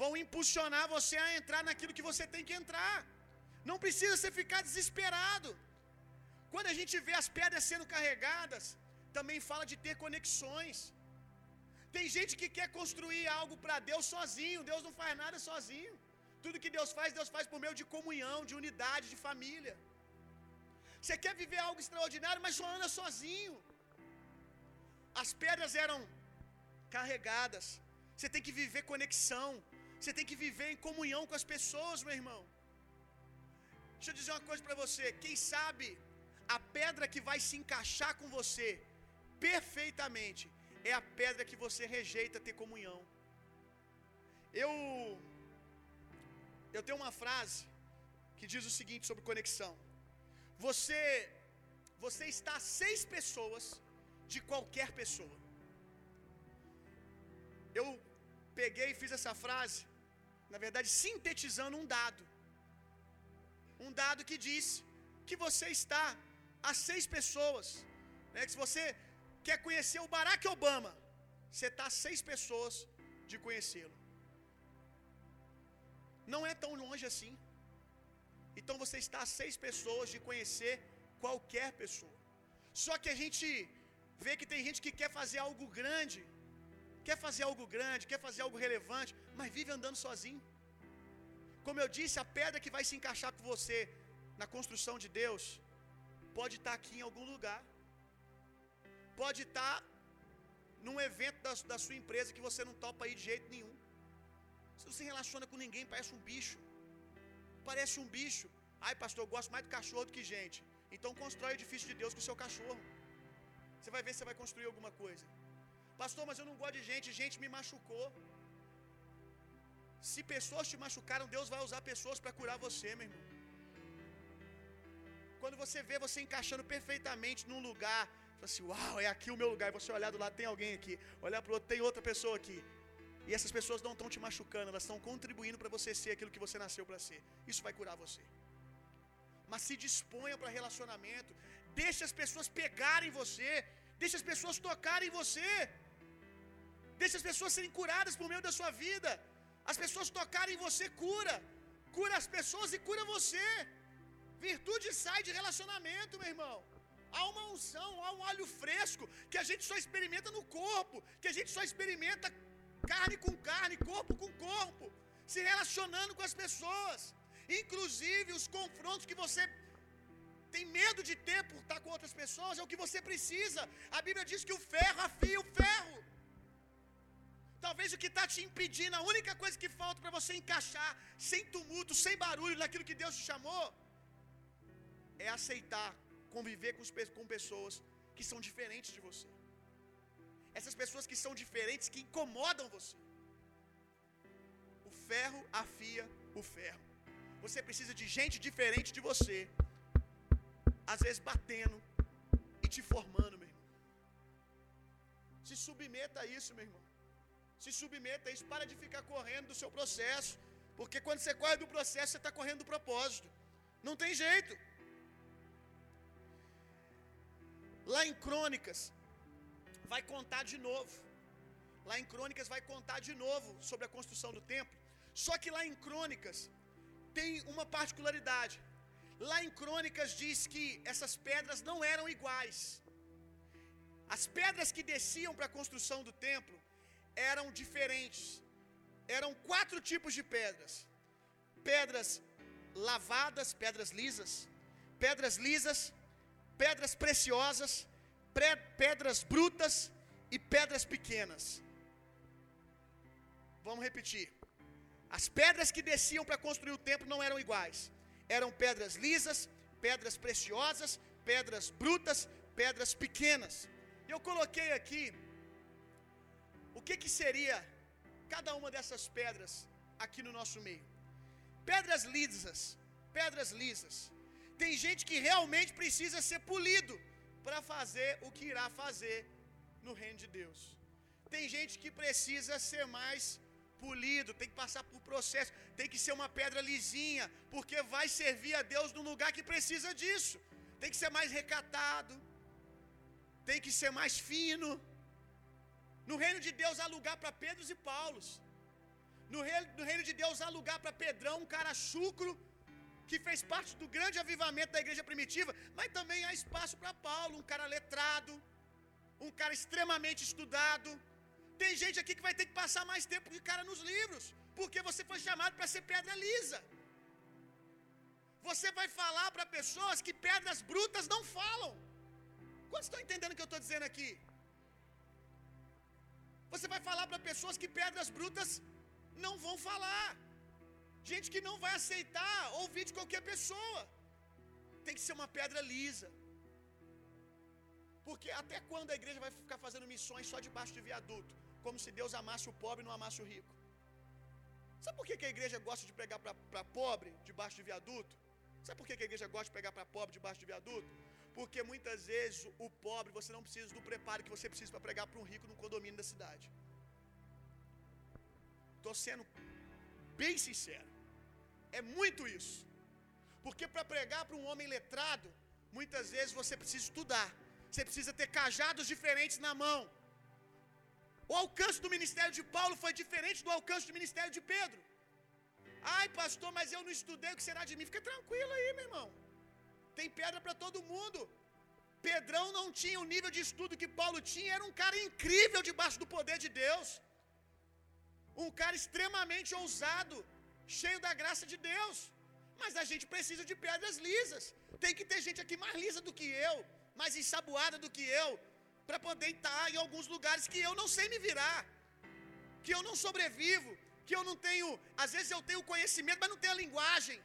vão impulsionar você a entrar naquilo que você tem que entrar. Não precisa você ficar desesperado. Quando a gente vê as pedras sendo carregadas, também fala de ter conexões. Tem gente que quer construir algo para Deus sozinho. Deus não faz nada sozinho. Tudo que Deus faz, Deus faz por meio de comunhão, de unidade, de família. Você quer viver algo extraordinário, mas só anda sozinho. As pedras eram carregadas. Você tem que viver conexão. Você tem que viver em comunhão com as pessoas, meu irmão. Deixa eu dizer uma coisa para você. Quem sabe a pedra que vai se encaixar com você perfeitamente é a pedra que você rejeita ter comunhão. Eu eu tenho uma frase que diz o seguinte sobre conexão. Você você está a seis pessoas de qualquer pessoa. Eu peguei e fiz essa frase, na verdade, sintetizando um dado. Um dado que diz que você está a seis pessoas. Né? Que se você quer conhecer o Barack Obama, você está a seis pessoas de conhecê-lo. Não é tão longe assim. Então você está a seis pessoas de conhecer qualquer pessoa. Só que a gente vê que tem gente que quer fazer algo grande, quer fazer algo grande, quer fazer algo relevante, mas vive andando sozinho. Como eu disse, a pedra que vai se encaixar com você na construção de Deus pode estar aqui em algum lugar, pode estar num evento da, da sua empresa que você não topa aí de jeito nenhum. Você não se relaciona com ninguém, parece um bicho. Parece um bicho. Ai, pastor, eu gosto mais de cachorro do que gente. Então constrói o edifício de Deus com o seu cachorro. Você vai ver se você vai construir alguma coisa. Pastor, mas eu não gosto de gente, gente me machucou. Se pessoas te machucaram, Deus vai usar pessoas para curar você, meu irmão. Quando você vê você encaixando perfeitamente num lugar, fala assim: Uau, é aqui o meu lugar. E você olhar do lado, tem alguém aqui. Olhar para o outro, tem outra pessoa aqui. E essas pessoas não estão te machucando, elas estão contribuindo para você ser aquilo que você nasceu para ser. Isso vai curar você. Mas se disponha para relacionamento. Deixe as pessoas pegarem você. Deixe as pessoas tocarem você. Deixa as pessoas serem curadas por meio da sua vida. As pessoas tocarem em você, cura. Cura as pessoas e cura você. Virtude sai de relacionamento, meu irmão. Há uma unção, há um óleo fresco que a gente só experimenta no corpo, que a gente só experimenta carne com carne, corpo com corpo, se relacionando com as pessoas. Inclusive os confrontos que você tem medo de ter por estar com outras pessoas, é o que você precisa. A Bíblia diz que o ferro afia o ferro. Talvez o que está te impedindo, a única coisa que falta para você encaixar, sem tumulto, sem barulho, naquilo que Deus te chamou, é aceitar conviver com, com pessoas que são diferentes de você. Essas pessoas que são diferentes, que incomodam você. O ferro afia o ferro. Você precisa de gente diferente de você, às vezes batendo e te formando, meu irmão. Se submeta a isso, meu irmão. Se submeta a isso. Para de ficar correndo do seu processo. Porque quando você corre do processo, você está correndo do propósito. Não tem jeito. Lá em Crônicas, vai contar de novo. Lá em Crônicas vai contar de novo sobre a construção do templo. Só que lá em Crônicas tem uma particularidade. Lá em Crônicas diz que essas pedras não eram iguais. As pedras que desciam para a construção do templo eram diferentes. Eram quatro tipos de pedras: pedras lavadas, pedras lisas, pedras lisas, pedras preciosas, pedras brutas e pedras pequenas. Vamos repetir. As pedras que desciam para construir o templo não eram iguais. Eram pedras lisas, pedras preciosas, pedras brutas, pedras pequenas. Eu coloquei aqui o que que seria cada uma dessas pedras aqui no nosso meio. Pedras lisas, pedras lisas. Tem gente que realmente precisa ser polido para fazer o que irá fazer no reino de Deus. Tem gente que precisa ser mais polido, tem que passar por processo, tem que ser uma pedra lisinha, porque vai servir a Deus num lugar que precisa disso. Tem que ser mais recatado, tem que ser mais fino. No reino de Deus há lugar para Pedros e Paulos. No reino, no reino de Deus há lugar para Pedrão, um cara chucro, que fez parte do grande avivamento da igreja primitiva, mas também há espaço para Paulo, um cara letrado, um cara extremamente estudado. Tem gente aqui que vai ter que passar mais tempo que cara nos livros, porque você foi chamado para ser pedra lisa. Você vai falar para pessoas que pedras brutas não falam. Quantos estão entendendo o que eu estou dizendo aqui? Você vai falar para pessoas que pedras brutas não vão falar. Gente que não vai aceitar ouvir de qualquer pessoa. Tem que ser uma pedra lisa. Porque até quando a igreja vai ficar fazendo missões só debaixo de viaduto? Como se Deus amasse o pobre e não amasse o rico. Sabe por que, a igreja gosta de pregar para pobre debaixo de viaduto? Sabe por que, a igreja gosta de pregar para pobre debaixo de viaduto? Porque muitas vezes o pobre você não precisa do preparo que você precisa para pregar para um rico no condomínio da cidade. Estou sendo bem sincero. É muito isso. Porque para pregar para um homem letrado, muitas vezes você precisa estudar. Você precisa ter cajados diferentes na mão. O alcance do ministério de Paulo foi diferente do alcance do ministério de Pedro. Ai, pastor, mas eu não estudei, o que será de mim? Fica tranquilo aí, meu irmão. Tem pedra para todo mundo. Pedrão não tinha o nível de estudo que Paulo tinha, era um cara incrível debaixo do poder de Deus. Um cara extremamente ousado, cheio da graça de Deus. Mas a gente precisa de pedras lisas. Tem que ter gente aqui mais lisa do que eu, mais ensaboada do que eu, para poder estar em alguns lugares que eu não sei me virar, que eu não sobrevivo, que eu não tenho. Às vezes eu tenho conhecimento, mas não tenho a linguagem.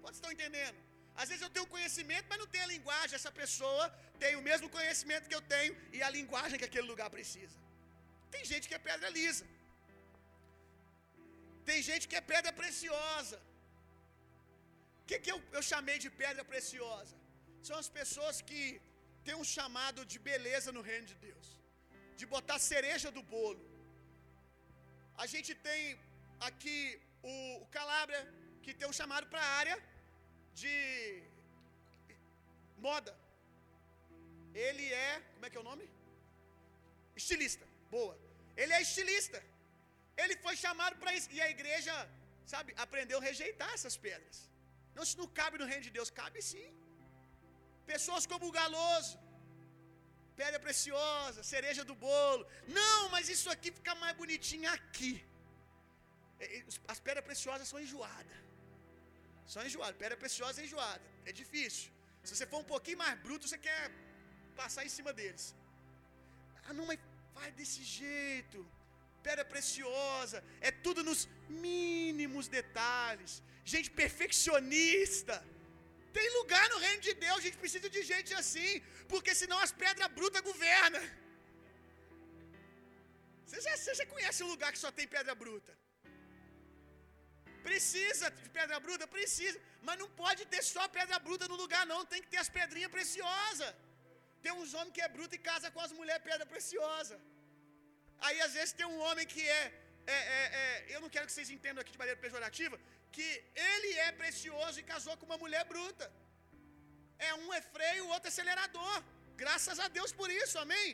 Quantos estão entendendo? Às vezes eu tenho conhecimento, mas não tenho a linguagem. Essa pessoa tem o mesmo conhecimento que eu tenho e a linguagem que aquele lugar precisa. Tem gente que é pedra lisa. Tem gente que é pedra preciosa. O que, que eu, eu chamei de pedra preciosa? São as pessoas que têm um chamado de beleza no reino de Deus, de botar cereja do bolo. A gente tem aqui o, o Calabria, que tem um chamado para a área de moda. Ele é, como é que é o nome? Estilista. Boa. Ele é estilista. Ele foi chamado para isso. E a igreja, sabe, aprendeu a rejeitar essas pedras. Não, isso não cabe no reino de Deus. Cabe sim. Pessoas como o galoso, pedra preciosa, cereja do bolo. Não, mas isso aqui fica mais bonitinho aqui. As pedras preciosas são enjoadas. São enjoadas. Pedra preciosa é enjoada. É difícil. Se você for um pouquinho mais bruto, você quer passar em cima deles. Ah, não, mas vai desse jeito. Pedra preciosa. É tudo nos mínimos detalhes. Gente perfeccionista. Tem lugar no reino de Deus, a gente precisa de gente assim, porque senão as pedras brutas governam. Você já, você já conhece um lugar que só tem pedra bruta? Precisa de pedra bruta? Precisa. Mas não pode ter só pedra bruta no lugar, não. Tem que ter as pedrinhas preciosas. Tem uns homens que é bruto e casa com as mulheres pedra preciosa. Aí às vezes tem um homem que é, é, é, é, Eu não quero que vocês entendam aqui de maneira pejorativa. Que ele é precioso e casou com uma mulher bruta. É um é freio, o outro é acelerador. Graças a Deus por isso, amém?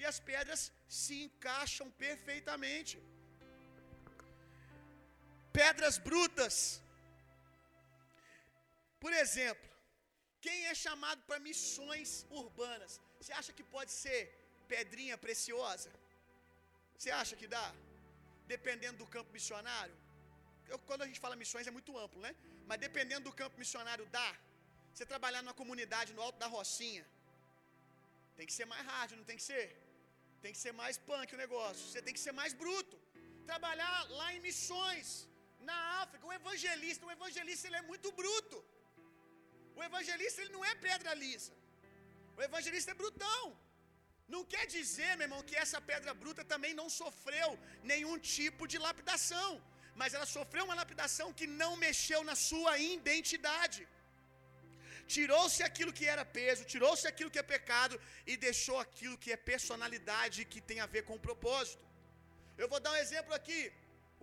E as pedras se encaixam perfeitamente pedras brutas. Por exemplo, quem é chamado para missões urbanas, você acha que pode ser pedrinha preciosa? Você acha que dá? Dependendo do campo missionário? Eu, quando a gente fala missões é muito amplo, né? Mas dependendo do campo missionário, dá. Você trabalhar numa comunidade no alto da Rocinha, tem que ser mais hard, não tem que ser? Tem que ser mais punk o negócio. Você tem que ser mais bruto. Trabalhar lá em missões, na África, o evangelista, o evangelista ele é muito bruto. O evangelista ele não é pedra lisa. O evangelista é brutão. Não quer dizer, meu irmão, que essa pedra bruta também não sofreu nenhum tipo de lapidação, mas ela sofreu uma lapidação que não mexeu na sua identidade. Tirou-se aquilo que era peso, tirou-se aquilo que é pecado e deixou aquilo que é personalidade que tem a ver com o propósito. Eu vou dar um exemplo aqui.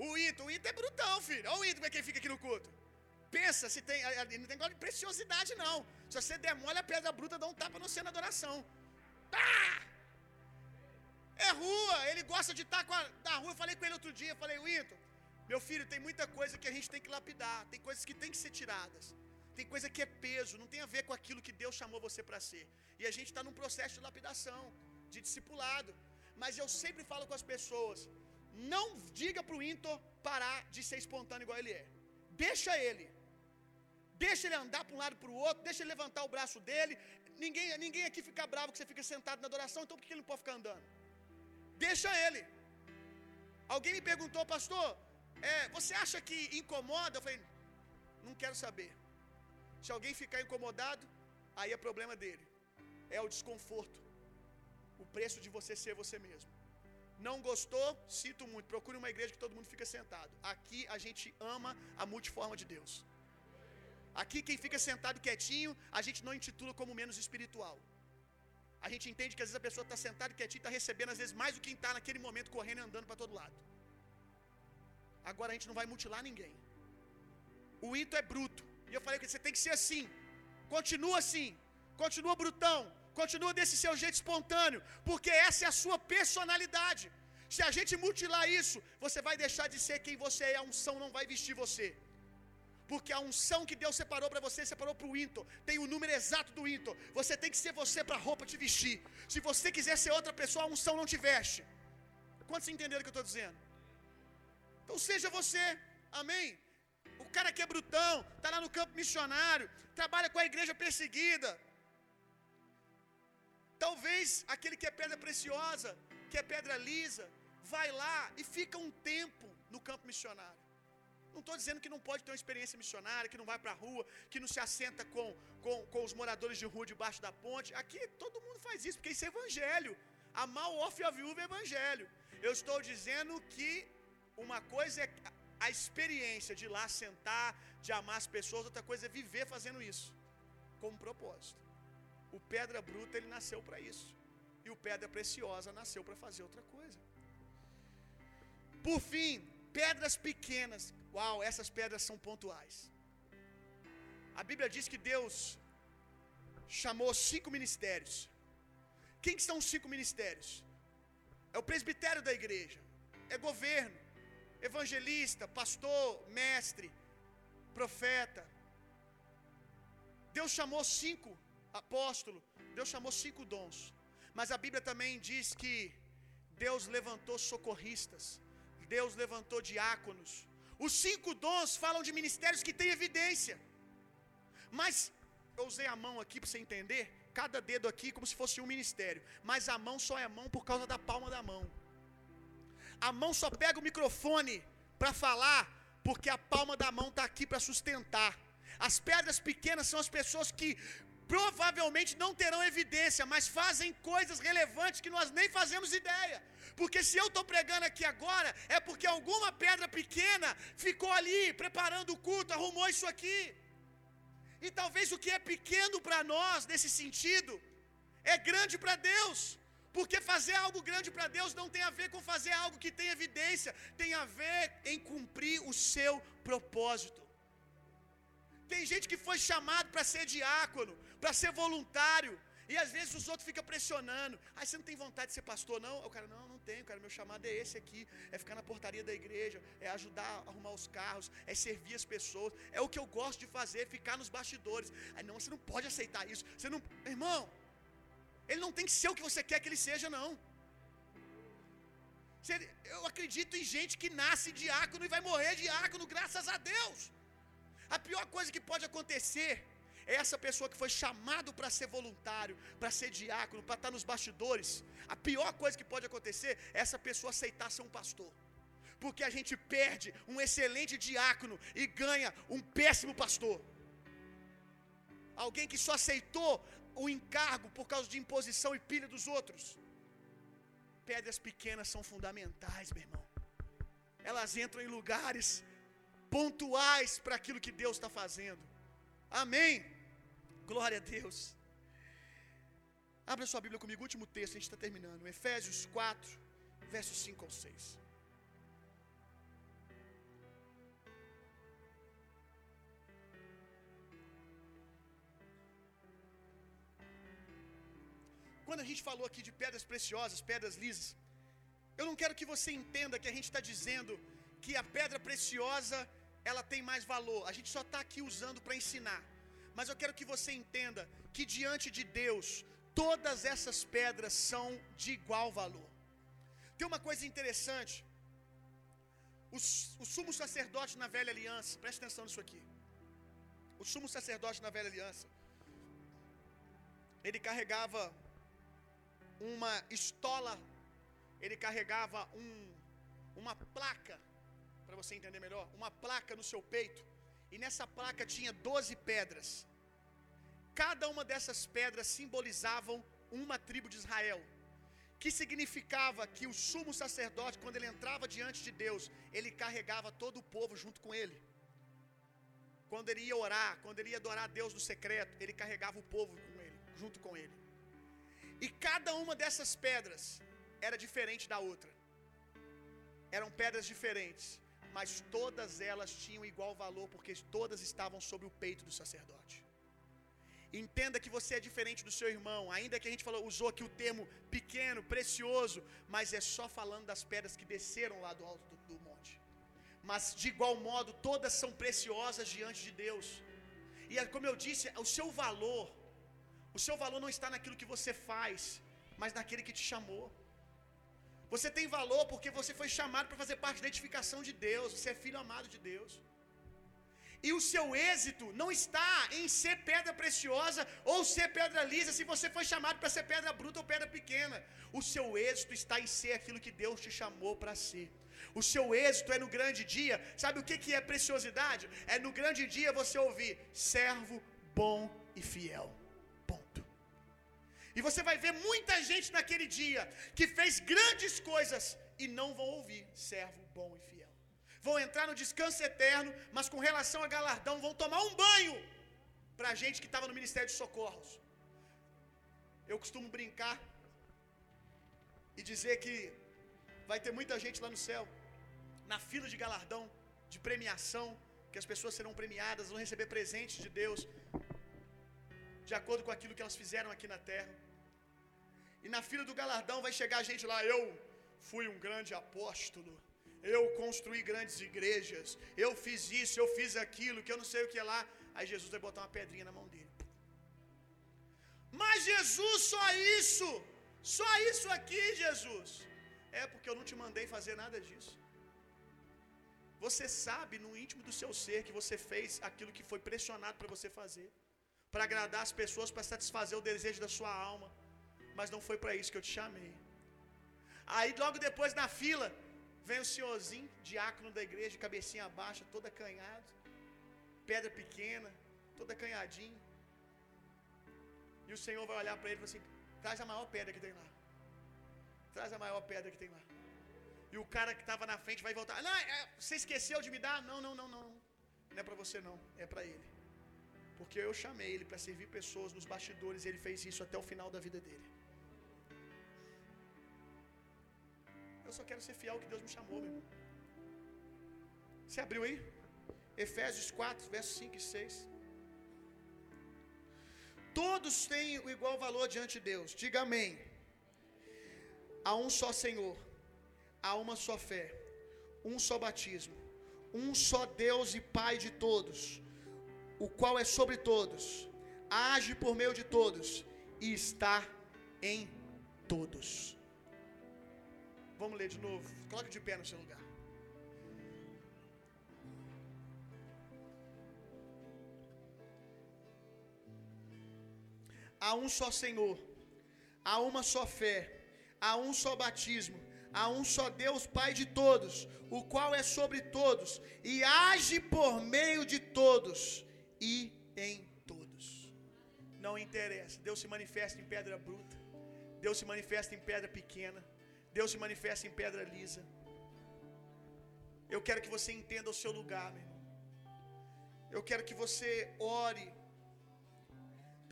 O Ito, o Ito é brutão, filho. Olha o Ito como é que ele fica aqui no culto. Pensa se tem. Não tem negócio de preciosidade, não. Se você demole a pedra bruta, dá um tapa no cena adoração. Pá! É rua, ele gosta de estar com a, da rua. Eu falei com ele outro dia, eu falei, Ito, meu filho, tem muita coisa que a gente tem que lapidar, tem coisas que tem que ser tiradas. Tem coisa que é peso, não tem a ver com aquilo que Deus chamou você para ser. E a gente está num processo de lapidação, de discipulado. Mas eu sempre falo com as pessoas: não diga para o Intor parar de ser espontâneo igual ele é. Deixa ele. Deixa ele andar para um lado para o outro, deixa ele levantar o braço dele. Ninguém, ninguém aqui fica bravo que você fica sentado na adoração, então por que ele não pode ficar andando? Deixa ele. Alguém me perguntou, pastor, é, você acha que incomoda? Eu falei, não quero saber. Se alguém ficar incomodado, aí é problema dele. É o desconforto. O preço de você ser você mesmo. Não gostou? Sinto muito. Procure uma igreja que todo mundo fica sentado. Aqui a gente ama a multiforma de Deus. Aqui quem fica sentado quietinho, a gente não intitula como menos espiritual. A gente entende que às vezes a pessoa está sentada quietinha, está recebendo às vezes mais do que está naquele momento correndo e andando para todo lado. Agora a gente não vai mutilar ninguém. O Ito é bruto. E eu falei que você tem que ser assim. Continua assim. Continua brutão. Continua desse seu jeito espontâneo, porque essa é a sua personalidade. Se a gente mutilar isso, você vai deixar de ser quem você é, a unção não vai vestir você. Porque a unção que Deus separou para você, separou para o Into. Tem o número exato do Into. Você tem que ser você para a roupa te vestir. Se você quiser ser outra pessoa, a unção não te veste. Quantos entenderam o que eu estou dizendo? Então seja você. Amém? O cara que é brutão, está lá no campo missionário, trabalha com a igreja perseguida, Talvez aquele que é pedra preciosa, que é pedra lisa, vai lá e fica um tempo no campo missionário. Não estou dizendo que não pode ter uma experiência missionária, que não vai para a rua, que não se assenta com, com, com os moradores de rua debaixo da ponte. Aqui todo mundo faz isso, porque isso é evangelho. Amar o órfão e a viúva é evangelho. Eu estou dizendo que uma coisa é a experiência de ir lá sentar, de amar as pessoas, outra coisa é viver fazendo isso, como propósito. O pedra bruta ele nasceu para isso. E o pedra preciosa nasceu para fazer outra coisa. Por fim, pedras pequenas. Uau, essas pedras são pontuais. A Bíblia diz que Deus chamou cinco ministérios. Quem que são os cinco ministérios? É o presbitério da igreja. É governo, evangelista, pastor, mestre, profeta. Deus chamou cinco apóstolos, Deus chamou cinco dons. Mas a Bíblia também diz que Deus levantou socorristas, Deus levantou diáconos. Os cinco dons falam de ministérios que têm evidência. Mas eu usei a mão aqui para você entender, cada dedo aqui como se fosse um ministério, mas a mão só é mão por causa da palma da mão. A mão só pega o microfone para falar porque a palma da mão está aqui para sustentar. As pedras pequenas são as pessoas que provavelmente não terão evidência, mas fazem coisas relevantes que nós nem fazemos ideia. Porque se eu estou pregando aqui agora, é porque alguma pedra pequena ficou ali preparando o culto, arrumou isso aqui. E talvez o que é pequeno para nós nesse sentido é grande para Deus. Porque fazer algo grande para Deus não tem a ver com fazer algo que tem evidência, tem a ver em cumprir o seu propósito. Tem gente que foi chamado para ser diácono, para ser voluntário, e às vezes os outros ficam pressionando. Aí ah, você não tem vontade de ser pastor, não? O cara, não, não tenho, cara. Meu chamado é esse aqui: é ficar na portaria da igreja, é ajudar a arrumar os carros, é servir as pessoas. É o que eu gosto de fazer, ficar nos bastidores. Aí não, você não pode aceitar isso. Você não. Irmão, ele não tem que ser o que você quer que ele seja, não. Eu acredito em gente que nasce diácono e vai morrer diácono, graças a Deus. A pior coisa que pode acontecer é essa pessoa que foi chamado para ser voluntário, para ser diácono, para estar nos bastidores. A pior coisa que pode acontecer é essa pessoa aceitar ser um pastor. Porque a gente perde um excelente diácono e ganha um péssimo pastor. Alguém que só aceitou o encargo por causa de imposição e pilha dos outros. Pedras pequenas são fundamentais, meu irmão. Elas entram em lugares pontuais para aquilo que Deus está fazendo. Amém. Glória a Deus. Abra sua Bíblia comigo, último texto, a gente está terminando. Efésios 4, versos 5 ao 6. Quando a gente falou aqui de pedras preciosas, pedras lisas, eu não quero que você entenda que a gente está dizendo que a pedra preciosa ela tem mais valor. A gente só está aqui usando para ensinar. Mas eu quero que você entenda que diante de Deus, todas essas pedras são de igual valor. Tem uma coisa interessante. O, o sumo sacerdote na velha aliança, preste atenção nisso aqui. O sumo sacerdote na velha aliança, ele carregava uma estola, ele carregava um, uma placa, para você entender melhor, uma placa no seu peito, e nessa placa tinha 12 pedras. Cada uma dessas pedras simbolizavam uma tribo de Israel, que significava que o sumo sacerdote, quando ele entrava diante de Deus, ele carregava todo o povo junto com ele. Quando ele ia orar, quando ele ia adorar a Deus no secreto, ele carregava o povo com ele, junto com ele. E cada uma dessas pedras era diferente da outra. Eram pedras diferentes, mas todas elas tinham igual valor, porque todas estavam sobre o peito do sacerdote. Entenda que você é diferente do seu irmão, ainda que a gente falou, usou aqui o termo pequeno, precioso, mas é só falando das pedras que desceram lá do alto do, do monte. Mas de igual modo, todas são preciosas diante de Deus. E é como eu disse, o seu valor, o seu valor não está naquilo que você faz, mas naquele que te chamou. Você tem valor porque você foi chamado para fazer parte da edificação de Deus, você é filho amado de Deus. E o seu êxito não está em ser pedra preciosa ou ser pedra lisa, se você foi chamado para ser pedra bruta ou pedra pequena. O seu êxito está em ser aquilo que Deus te chamou para ser. O seu êxito é no grande dia. Sabe o que, que é preciosidade? É no grande dia você ouvir servo bom e fiel. E você vai ver muita gente naquele dia que fez grandes coisas e não vão ouvir servo bom e fiel vão entrar no descanso eterno, mas com relação a galardão, vão tomar um banho para a gente que estava no Ministério de Socorros. Eu costumo brincar e dizer que vai ter muita gente lá no céu, na fila de galardão, de premiação, que as pessoas serão premiadas, vão receber presentes de Deus, de acordo com aquilo que elas fizeram aqui na terra. E na fila do galardão vai chegar gente lá, eu fui um grande apóstolo, eu construí grandes igrejas, eu fiz isso, eu fiz aquilo, que eu não sei o que é lá. Aí Jesus vai botar uma pedrinha na mão dele. Mas Jesus, só isso, só isso aqui, Jesus. É porque eu não te mandei fazer nada disso. Você sabe no íntimo do seu ser que você fez aquilo que foi pressionado para você fazer, para agradar as pessoas, para satisfazer o desejo da sua alma, mas não foi para isso que eu te chamei. Aí logo depois na fila, vem o senhorzinho, diácono da igreja, cabecinha baixa, todo acanhado, pedra pequena, todo acanhadinho. E o Senhor vai olhar para ele e falar assim: traz a maior pedra que tem lá. Traz a maior pedra que tem lá. E o cara que estava na frente vai voltar: Não, é, você esqueceu de me dar? Não, não, não, não. Não é para você, não. É para ele. Porque eu chamei ele para servir pessoas nos bastidores e ele fez isso até o final da vida dele. Eu só quero ser fiel ao que Deus me chamou, meu irmão. Você abriu aí? Efésios 4, versos 5 e 6. Todos têm o igual valor diante de Deus. Diga amém. Há um só Senhor, há uma só fé, um só batismo, um só Deus e Pai de todos, o qual é sobre todos, age por meio de todos e está em todos. Vamos ler de novo. Coloque de pé no seu lugar. Há um só Senhor, há uma só fé, há um só batismo, há um só Deus, Pai de todos, o qual é sobre todos e age por meio de todos e em todos. Não interessa, Deus se manifesta em pedra bruta, Deus se manifesta em pedra pequena, Deus se manifesta em pedra lisa. Eu quero que você entenda o seu lugar, meu irmão. Eu quero que você ore,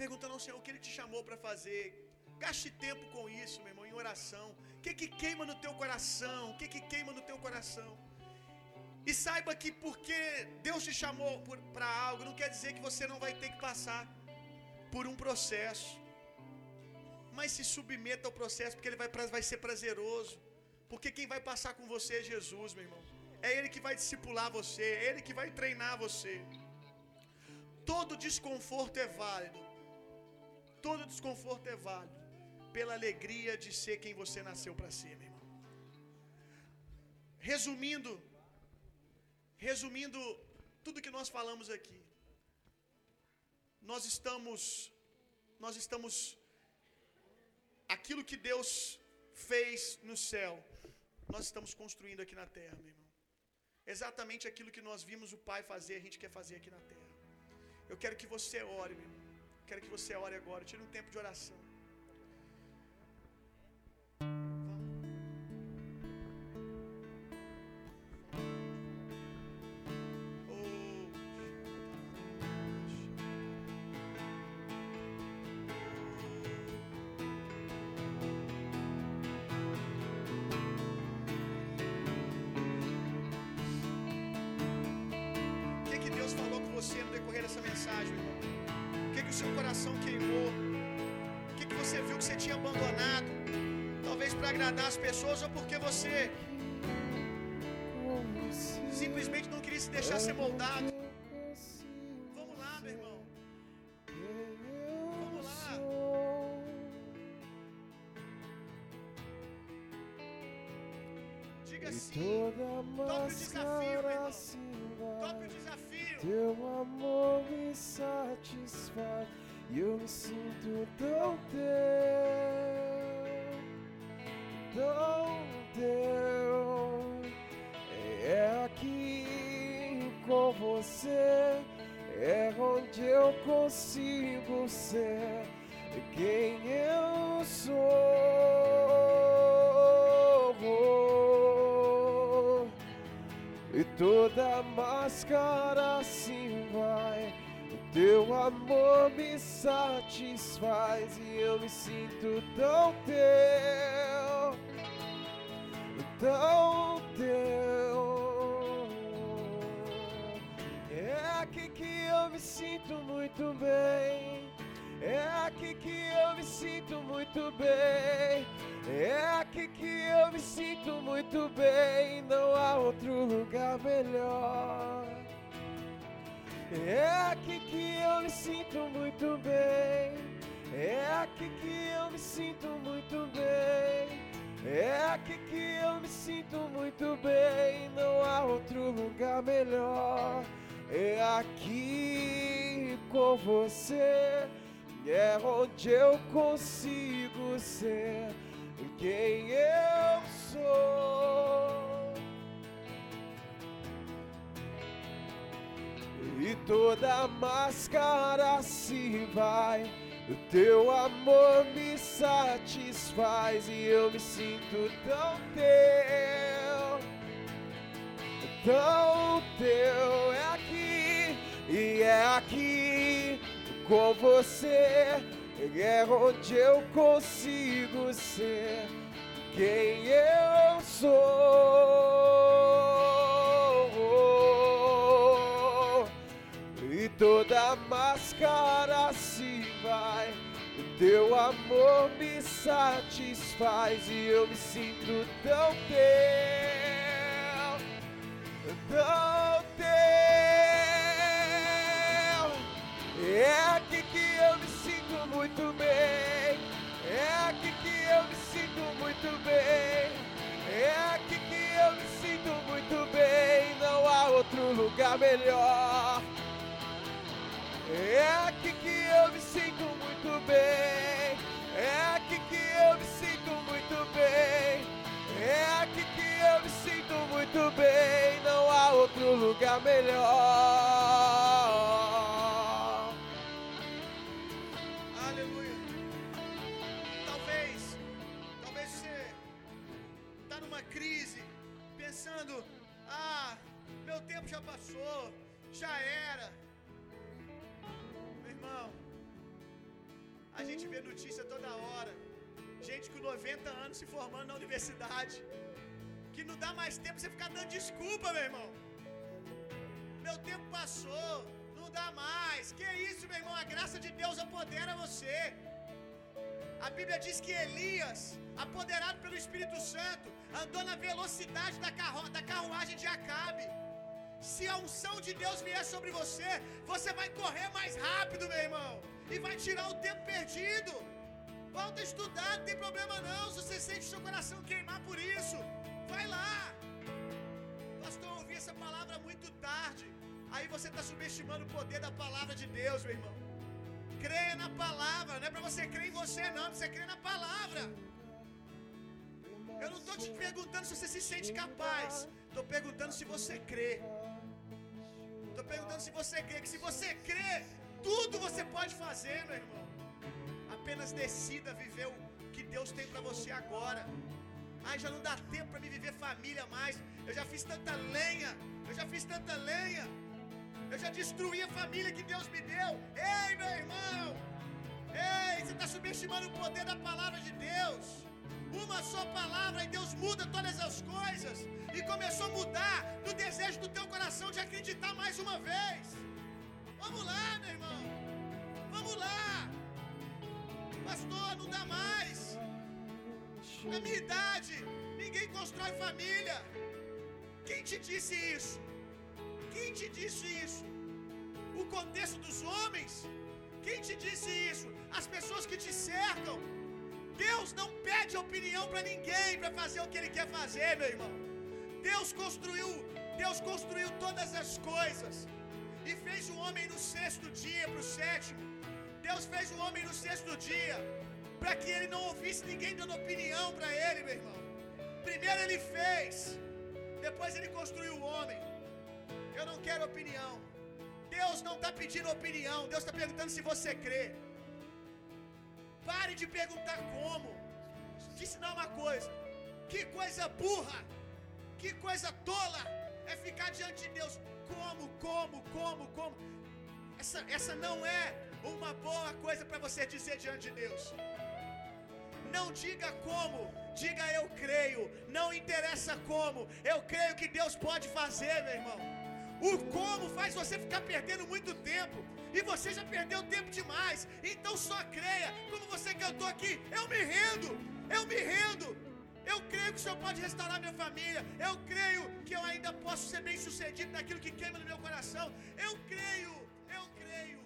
perguntando ao Senhor o que Ele te chamou para fazer. Gaste tempo com isso, meu irmão, em oração. O que, que queima no teu coração? O que, que queima no teu coração? E saiba que porque Deus te chamou para algo, não quer dizer que você não vai ter que passar por um processo. Mas se submeta ao processo, porque ele vai, vai ser prazeroso. Porque quem vai passar com você é Jesus, meu irmão. É Ele que vai discipular você, é Ele que vai treinar você. Todo desconforto é válido. Todo desconforto é válido. Pela alegria de ser quem você nasceu para ser, meu irmão. Resumindo, resumindo tudo que nós falamos aqui. Nós estamos nós estamos aquilo que Deus fez no céu, nós estamos construindo aqui na terra, meu irmão. Exatamente aquilo que nós vimos o Pai fazer, a gente quer fazer aqui na terra. Eu quero que você ore, meu irmão. Quero que você ore agora. Tire um tempo de oração. Coração queimou? O que, que você viu que você tinha abandonado? Talvez para agradar as pessoas ou porque você simplesmente não queria se deixar ser moldado. Tão teu, tão teu. É aqui com você, é onde eu consigo ser quem eu sou. E toda máscara se vai. Teu amor me satisfaz e eu me sinto tão teu, tão teu. É aqui que eu me sinto muito bem. É aqui que eu me sinto muito bem. É aqui que eu me sinto muito bem. Não há outro lugar melhor. É aqui que eu me sinto muito bem. É aqui que eu me sinto muito bem. É aqui que eu me sinto muito bem. Não há outro lugar melhor. É aqui com você. É onde eu consigo ser quem eu sou. E toda máscara se vai. O teu amor me satisfaz e eu me sinto tão teu, tão teu. É aqui e é aqui com você é onde eu consigo ser quem eu sou. Toda máscara se vai, o teu amor me satisfaz e eu me sinto tão teu, tão teu. É aqui que eu me sinto muito bem. É aqui que eu me sinto muito bem. É aqui que eu me sinto muito bem. Não há outro lugar melhor. É aqui que eu me sinto muito bem. É aqui que eu me sinto muito bem. É aqui que eu me sinto muito bem. Não há outro lugar melhor. Aleluia. Talvez, talvez você está numa crise, pensando: ah, meu tempo já passou, já era. Irmão, a gente vê notícia toda hora, gente com 90 anos se formando na universidade, que não dá mais tempo você ficar dando desculpa, meu irmão. Meu tempo passou, não dá mais. Que isso, meu irmão? A graça de Deus apodera você. A Bíblia diz que Elias, apoderado pelo Espírito Santo, andou na velocidade da, carro da carruagem de Acabe. Se a unção de Deus vier sobre você, você vai correr mais rápido, meu irmão, e vai tirar o tempo perdido. Volta a estudar, não tem problema não. Se você sente seu coração queimar por isso, vai lá. Pastor, eu ouvi essa palavra muito tarde. Aí você está subestimando o poder da palavra de Deus, meu irmão. Creia na palavra, não é para você crer em você, não, você crê na palavra. Eu não estou te perguntando se você se sente capaz, estou perguntando se você crê. Perguntando se você crê, que se você crê, tudo você pode fazer, meu irmão. Apenas decida viver o que Deus tem para você agora. Ai, já não dá tempo para me viver família mais. Eu já fiz tanta lenha, eu já fiz tanta lenha. Eu já destruí a família que Deus me deu. Ei, meu irmão! Ei, você está subestimando o poder da palavra de Deus. Uma só palavra e Deus muda todas as coisas. E começou a mudar no desejo do teu coração de acreditar mais uma vez. Vamos lá, meu irmão. Vamos lá. Pastor, não dá mais. Na minha idade, ninguém constrói família. Quem te disse isso? Quem te disse isso? O contexto dos homens? Quem te disse isso? As pessoas que te cercam. Deus não pede opinião para ninguém para fazer o que ele quer fazer, meu irmão. Deus construiu, Deus construiu todas as coisas e fez o homem no sexto dia para o sétimo. Deus fez o homem no sexto dia para que ele não ouvisse ninguém dando opinião para ele, meu irmão. Primeiro ele fez, depois ele construiu o homem. Eu não quero opinião. Deus não está pedindo opinião. Deus está perguntando se você crê. Pare de perguntar como. Te ensinar uma coisa. Que coisa burra. Que coisa tola é ficar diante de Deus. Como, como, como, como. Essa, essa não é uma boa coisa para você dizer diante de Deus. Não diga como, diga eu creio. Não interessa como, eu creio que Deus pode fazer, meu irmão. O como faz você ficar perdendo muito tempo e você já perdeu tempo demais. Então só creia, como você cantou aqui, eu me rendo, eu me rendo. Eu creio que o Senhor pode restaurar minha família. Eu creio que eu ainda posso ser bem sucedido naquilo que queima no meu coração. Eu creio, eu creio.